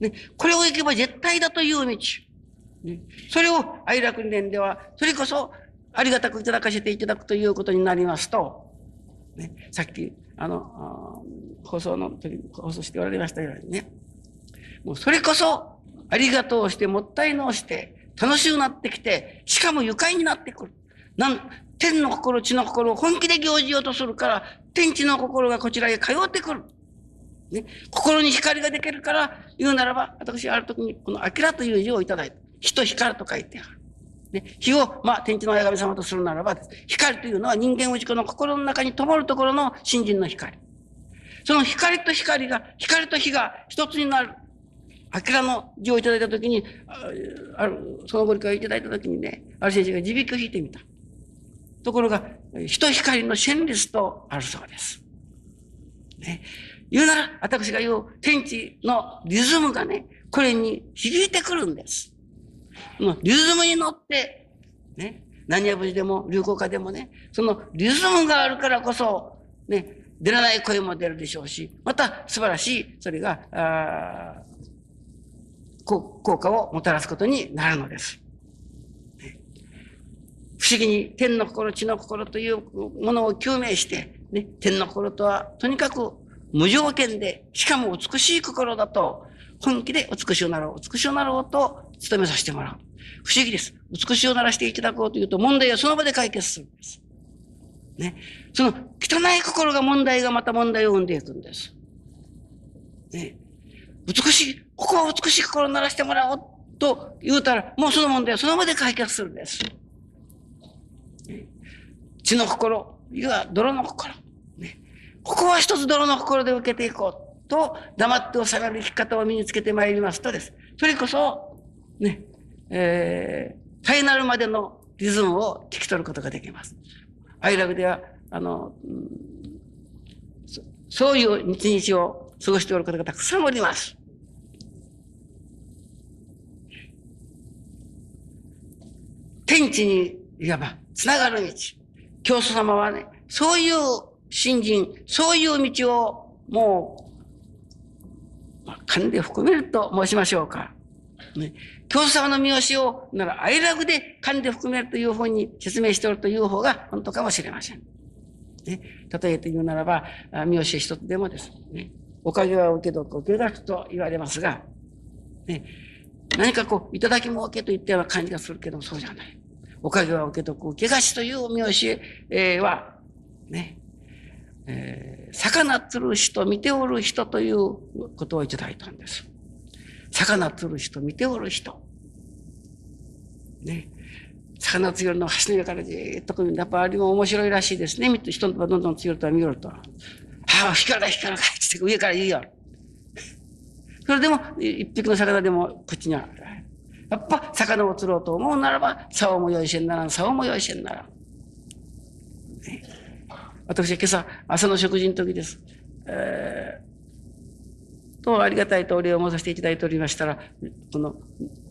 ね、これを行けば絶対だという道。ね、それを愛楽伝では、それこそありがたくいただかせていただくということになりますと、ね、さっき、あの、放送の時に放送しておられましたようにね、もうそれこそありがとうして、もったいのをして、楽しくなってきて、しかも愉快になってくる。なん、天の心、地の心を本気で行じようとするから、天地の心がこちらへ通ってくる。ね、心に光ができるから言うならば、私ある時にこの明という字をいただいた。人光と書いてある。ね、火を、まあ、天地の親神様とするならば、光というのは人間内子の心の中に灯るところの新人の光。その光と光が、光と火が一つになる。明の字をいただいたときに、ある、そのご理解をいただいたときにね、ある先生が地引きを引いてみた。ところが、人光の旋律とあるそうです。ね。言うなら、私が言う天地のリズムがね、これに響いてくるんです。のリズムに乗って、ね、何やぶじでも流行歌でもね、そのリズムがあるからこそ、ね、出らない声も出るでしょうし、また素晴らしい、それが、あ効果をもたらすことになるのです。不思議に天の心、地の心というものを究明して、ね、天の心とはとにかく無条件で、しかも美しい心だと、本気で美しいをなろう、美しいをなろうと努めさせてもらう。不思議です。美しいをならしていただこうというと、問題はその場で解決するんです。ね。その汚い心が問題がまた問題を生んでいくんです。ね。美しい、ここは美しい心を鳴らしてもらおうと言うたら、もうその問題はその場で解決するんです。血の心、いや、泥の心。ここは一つ泥の心で受けていこうと、黙って収める生き方を身につけてまいりますとです。それこそ、ね、えー、絶えなるまでのリズムを聞き取ることができます。アイラブでは、あの、そういう日日を過ごしておる方がたくさんおります。天地にいわばつながる道。教祖様はね、そういう信心、そういう道をもう、まあ、勘で含めると申しましょうか。ね、教祖様の見教えを、なら、愛楽で勘で含めるというふうに説明しておるという方が本当かもしれません。ね、例えて言うならば、見教え一つでもですね、おかげは受けどく、受け出すと言われますが、ね、何かこう、いただきもけといったような感じがするけども、そうじゃない。おかげは受けとく、受けがしという見教えは、ね、えー、魚釣る人、見ておる人ということをいただいたんです。魚釣る人、見ておる人。ね。魚釣るの橋の上からじーっとやっぱあれも面白いらしいですね。人がどんどん釣ると見ると。ああ、光ら光らかって上から言うよ。それでも、一匹の魚でもこっちにある。やっぱ魚を釣ろうと思うならば、竿も用意せんならん、竿も用意せんならん。ね、私は今朝、朝の食事の時です。えー、と、ありがたいとお礼を申させていただいておりましたら、この、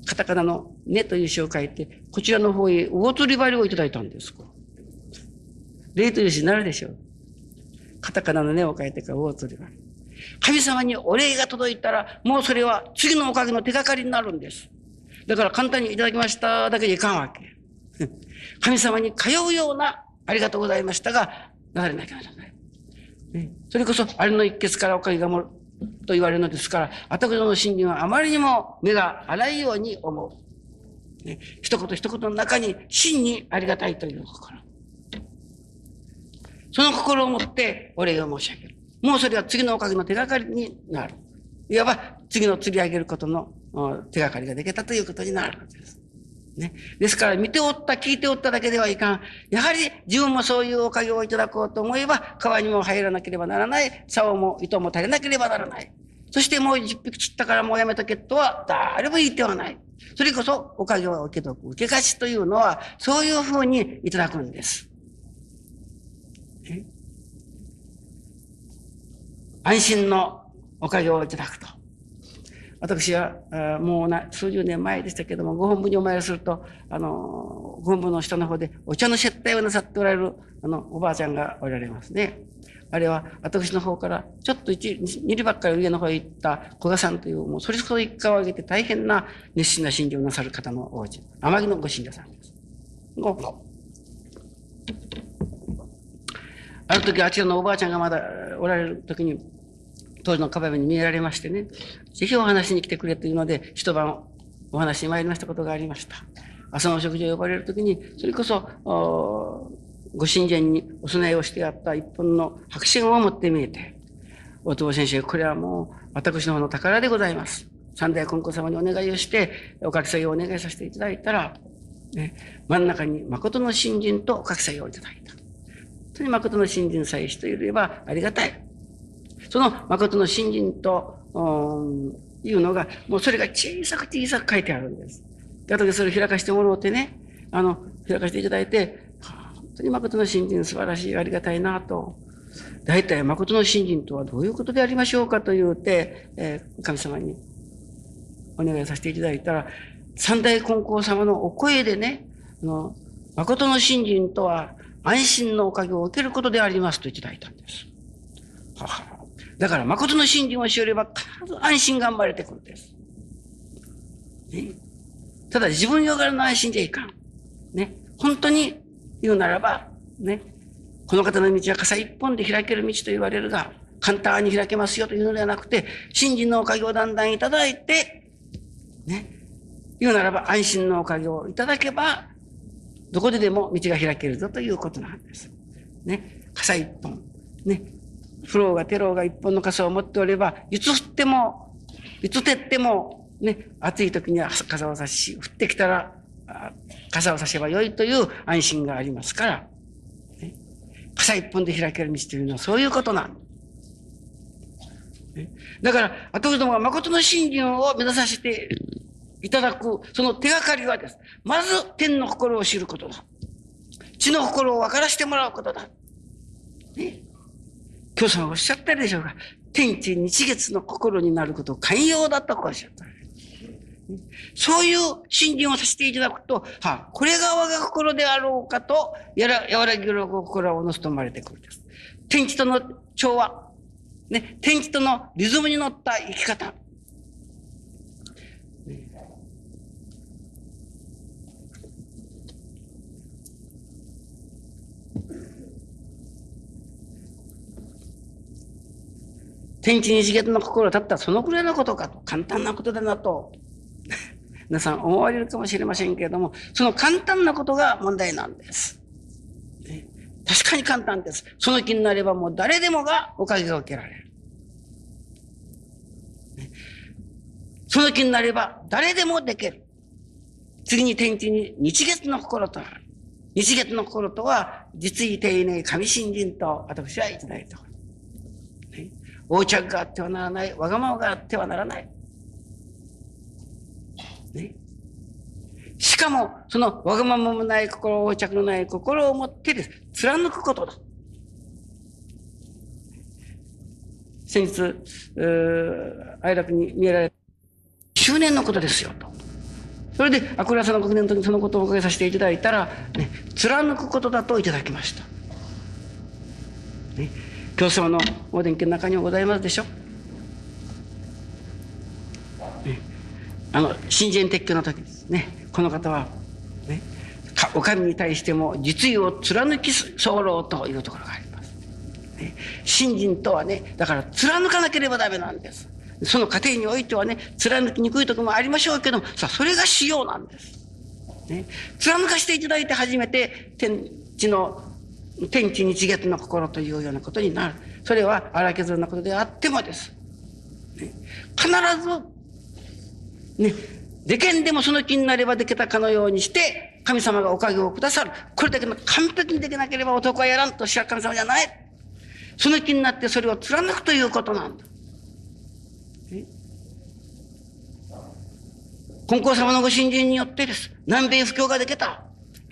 カタカナのねという詩を書いて、こちらの方へ魚釣り針をいただいたんです。霊という詩になるでしょう。カタカナのねを書いてから魚釣り針。神様にお礼が届いたら、もうそれは次のおかげの手がかりになるんです。だから簡単にいただきましただけでいかんわけ。神様に通うようなありがとうございましたが、なれなきゃならない。ね、それこそ、あれの一決からおかげがもると言われるのですから、私の信心はあまりにも目が荒いように思う。ね、一言一言の中に真にありがたいという心。その心を持ってお礼を申し上げる。もうそれは次のおかげの手がかりになる。いわば次の釣り上げることの手がかりができたということになるわけです。ね。ですから、見ておった、聞いておっただけではいかん。やはり、自分もそういうおかげをいただこうと思えば、川にも入らなければならない。竿も糸も足りなければならない。そしてもう一匹釣ったからもうやめとけとは、誰も言ってはない。それこそ、おかげを受けとく。受け貸しというのは、そういうふうにいただくんです。安心のおかげをいただくと。私は、もうな数十年前でしたけども、ご本部にお参りすると、あの、ご本部の下の方でお茶の接待をなさっておられる、あの、おばあちゃんがおられますね。あれは、私の方から、ちょっと一、二里ばっかり上の方へ行った古賀さんという、もうそれこそ一家を挙げて大変な熱心な信者をなさる方のお家、天城のご信者さんです。ごある時、あちらのおばあちゃんがまだおられる時に、当時の壁に見えられましてね、ぜひお話しに来てくれというので、一晩お話しに参りましたことがありました。朝の食事を呼ばれるときに、それこそ、ご神前にお供えをしてあった一本の白紙を持って見えて、大友先生、これはもう私の方の宝でございます。三代金庫様にお願いをして、お書き下げをお願いさせていただいたら、ね、真ん中に誠の信心とお書きさえをいただいた。本当に誠の信心さえしていればありがたい。その誠の信心と、いうのが、もうそれが小さく小さく書いてあるんです。で、後でそれを開かしてもらうてね、あの、開かせていただいて、本当に誠の信心素晴らしい、ありがたいなと。大体誠の信心とはどういうことでありましょうかと言うて、えー、神様にお願いさせていただいたら、三大金光様のお声でね、あの、誠の信心とは安心のおかげを受けることでありますといただいたんです。ははだから誠の信心をしよれば必ず安心が生まれてくるんです。ね、ただ自分よがらの安心じゃいかん。ね。本当に言うならば、ね。この方の道は傘一本で開ける道と言われるが、簡単に開けますよというのではなくて、信心のおかげをだんだんいただいて、ね。言うならば安心のおかげをいただけば、どこででも道が開けるぞということなんです。ね。傘一本。ね。フローがテローが一本の傘を持っておれば、いつ降っても、いつ照っても、ね、暑い時には傘を差し、降ってきたら、傘を差せばよいという安心がありますから、ね、傘一本で開ける道というのはそういうことなんね、だから、後ほども誠の信心を目指させていただく、その手がかりはです。まず、天の心を知ることだ。地の心を分からせてもらうことだ。ね。教祖がおっしゃったでしょうか。天地日月の心になることを寛容だとおっしゃった。そういう信心をさせていただくと、はあ、これが我が心であろうかと、やら、和らぎる心をおのすと生まれてくるんです。天地との調和、ね、天地とのリズムに乗った生き方。天地日月の心だったらそのくらいのことかと、簡単なことだなと、皆さん思われるかもしれませんけれども、その簡単なことが問題なんです。確かに簡単です。その気になればもう誰でもがおかげが受けられる。その気になれば誰でもできる。次に天地に日月の心とある。日月の心とは、実意丁寧神信心と私はいただいておる。横着があってはならない。わがままがあってはならない。ね。しかも、そのわがままもない心、横着のない心を持ってです。貫くことだ。先日、哀楽に見えられた周年のことですよと。それで、アクラさんの国年の時にそのことをおかけさせていただいたら、ね、貫くことだといただきました。ね教祖のお伝記の中にはございますでしょ？あの新人撤去の時ですねこの方は、ね、お上に対しても実意を貫き候というところがあります。ね、信心とはねだから貫かなければダメなんです。その過程においてはね貫きにくいところもありましょうけどもさそれが仕様なんです。ね、貫かしていただいて初めて天地の天地日月の心というようなことになる。それは荒削りなことであってもです。ね、必ず、ね、でけんでもその気になればできたかのようにして、神様がおかげをくださる。これだけの完璧にできなければ男はやらんとしゃ神様じゃない。その気になってそれを貫くということなんだ。金光様のご信心によってです。南米不況ができた。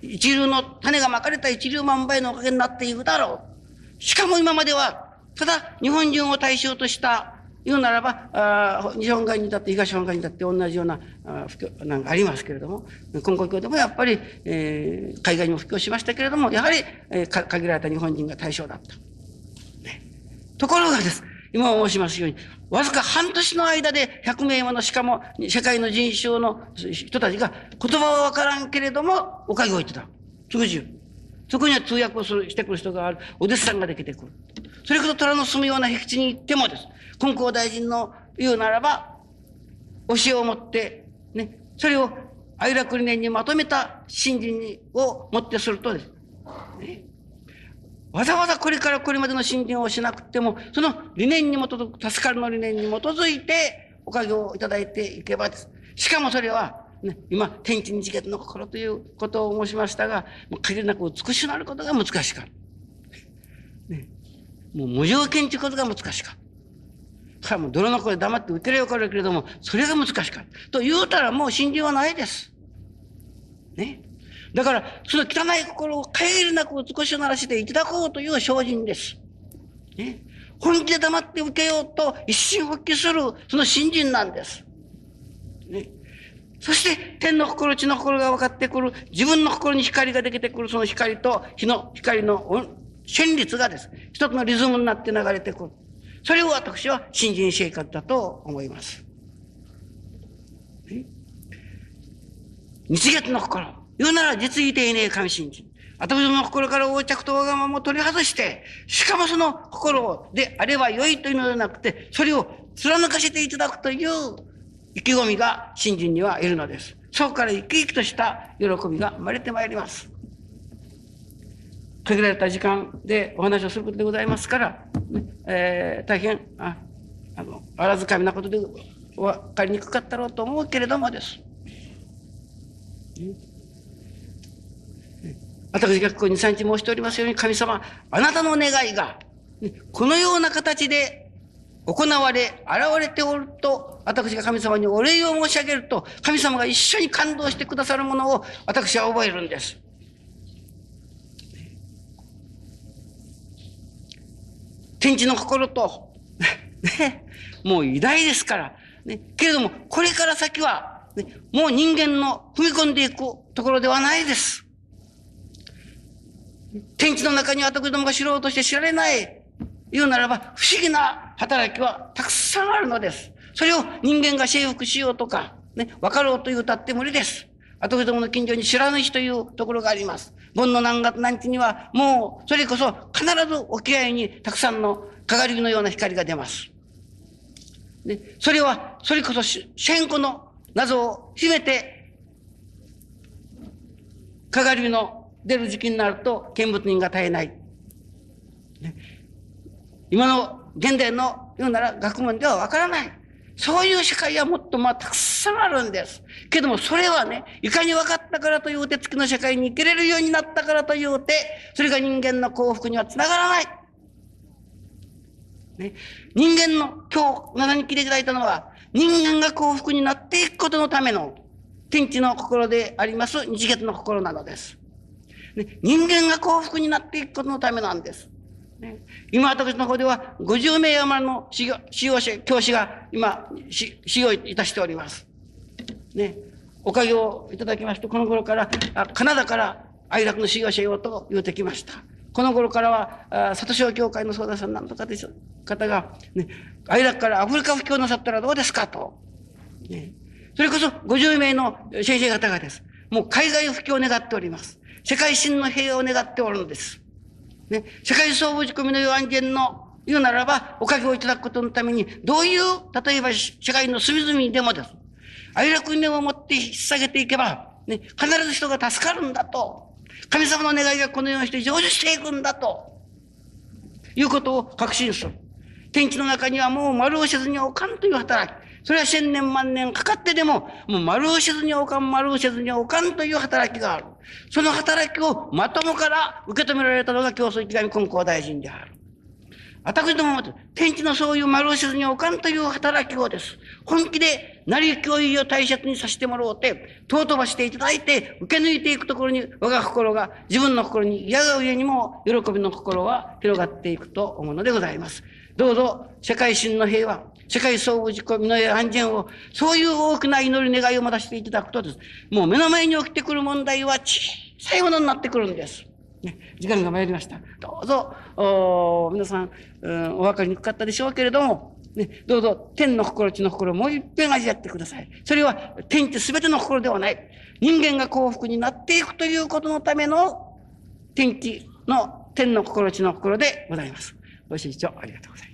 一流の種がまかれた一流万倍のおかげになっていくだろう。しかも今までは、ただ日本人を対象とした言うならば、あ日本海にだって東日本海にだって同じようなあ不況なんかありますけれども、今後教でもやっぱり、えー、海外にも布教しましたけれども、やはり、えー、限られた日本人が対象だった。ね、ところがです、今申しますように、わずか半年の間で100名もの、しかも世界の人種の人たちが言葉はわからんけれども、おかげを言ってた。つぐじゅう。そこには通訳をするしてくる人がある。お弟子さんができてくる。それこそ虎の住むような僻地に行ってもです。金光大臣の言うならば、教えを持って、ね、それを愛楽理念にまとめた信心をもってするとです。ね、わざわざこれからこれまでの信心をしなくても、その理念に基づく、助かるの理念に基づいて、おかげをいただいていけばです。しかもそれは、ね、今、天地日月の心ということを申しましたが、もう限りなく美しくなることが難しかった。ね、もう無条件ということが難しかった。からもう泥の声黙って受ければよかるけれども、それが難しかった。と言うたらもう信心はないです。ね。だから、その汚い心を限りなく美しくならせていただこうという精進です。ね。本気で黙って受けようと一心発起する、その信心なんです。ね。そして、天の心、地の心が分かってくる、自分の心に光ができてくる、その光と日の光の旋律がです。一つのリズムになって流れてくる。それを私は信心生活だと思います。日月の心。言うなら実意丁寧神信心。私の心から横着とわがままを取り外して、しかもその心であれば良いというのではなくて、それを貫かせていただくという意気込みが信心にはいるのです。そこから生き生きとした喜びが生まれてまいります。限られた時間でお話をすることでございますから、えー、大変、ああの、あらずかみなことで分かりにくかったろうと思うけれどもです。私がここに3日申しておりますように、神様、あなたの願いが、このような形で行われ、現れておると、私が神様にお礼を申し上げると、神様が一緒に感動してくださるものを私は覚えるんです。天地の心と、ね、もう偉大ですから、ね、けれども、これから先は、ね、もう人間の踏み込んでいくところではないです。天地の中に私どもが知ろうとして知られない、言うならば、不思議な働きはたくさんあるのです。それを人間が征服しようとか、ね、分かろうというたって無理です。私どもの近所に知らぬ日というところがあります。盆の何月何日には、もう、それこそ必ず沖合にたくさんの鏡のような光が出ます。で、それは、それこそ、千個の謎を秘めて、鏡の出る時期になると見物人が絶えない。ね、今の現代の言うなら学問ではわからない。そういう社会はもっとまあたくさんあるんです。けどもそれはね、いかに分かったからというて月の社会に生きれるようになったからというて、それが人間の幸福にはつながらない。ね、人間の今日7に来ていただいたのは、人間が幸福になっていくことのための天地の心であります日月の心なのです。ね、人間が幸福になっていくことのためなんです。ね、今私の方では50名余りの修行、者、教師が今、修行いたしております。ね、おかげをいただきまして、この頃から、あカナダから愛楽の修行者よと言うてきました。この頃からは、あ里小協会の相談さんなんとかでしょ方が、ね、愛楽からアフリカ布教なさったらどうですかと。ね、それこそ50名の先生方がです。もう海外布教を願っております。世界真の平和を願っておるのです。ね、世界総合仕込みの安全の言うならば、おかげをいただくことのために、どういう、例えば世界の隅々にでもです。愛楽念を持って引っ提げていけば、ね、必ず人が助かるんだと。神様の願いがこのようにして成就していくんだと。いうことを確信する。天地の中にはもう丸をせずにおかんという働き。それは千年万年かかってでも、もう丸をせずにおかん、丸をせずにおかんという働きがある。その働きをまともから受け止められたのが競争池上金光大臣である。私どもも天地のそういう丸をせずにおかんという働きをです。本気で成り行為を大切にさせてもらおうて、尊ばしていただいて、受け抜いていくところに、我が心が、自分の心に嫌がう上にも、喜びの心は広がっていくと思うのでございます。どうぞ、世界真の平和、世界総合事故、身の安全を、そういう大きな祈り願いを持たせていただくとです。もう目の前に起きてくる問題は小さいものになってくるんです。ね、時間が参りました。どうぞ、お皆さん、うん、お分かりにくかったでしょうけれども、ね、どうぞ、天の心、地の心をもう一遍味わってください。それは、天って全ての心ではない。人間が幸福になっていくということのための、天地の天の心、地の心でございます。ご視聴ありがとうございます。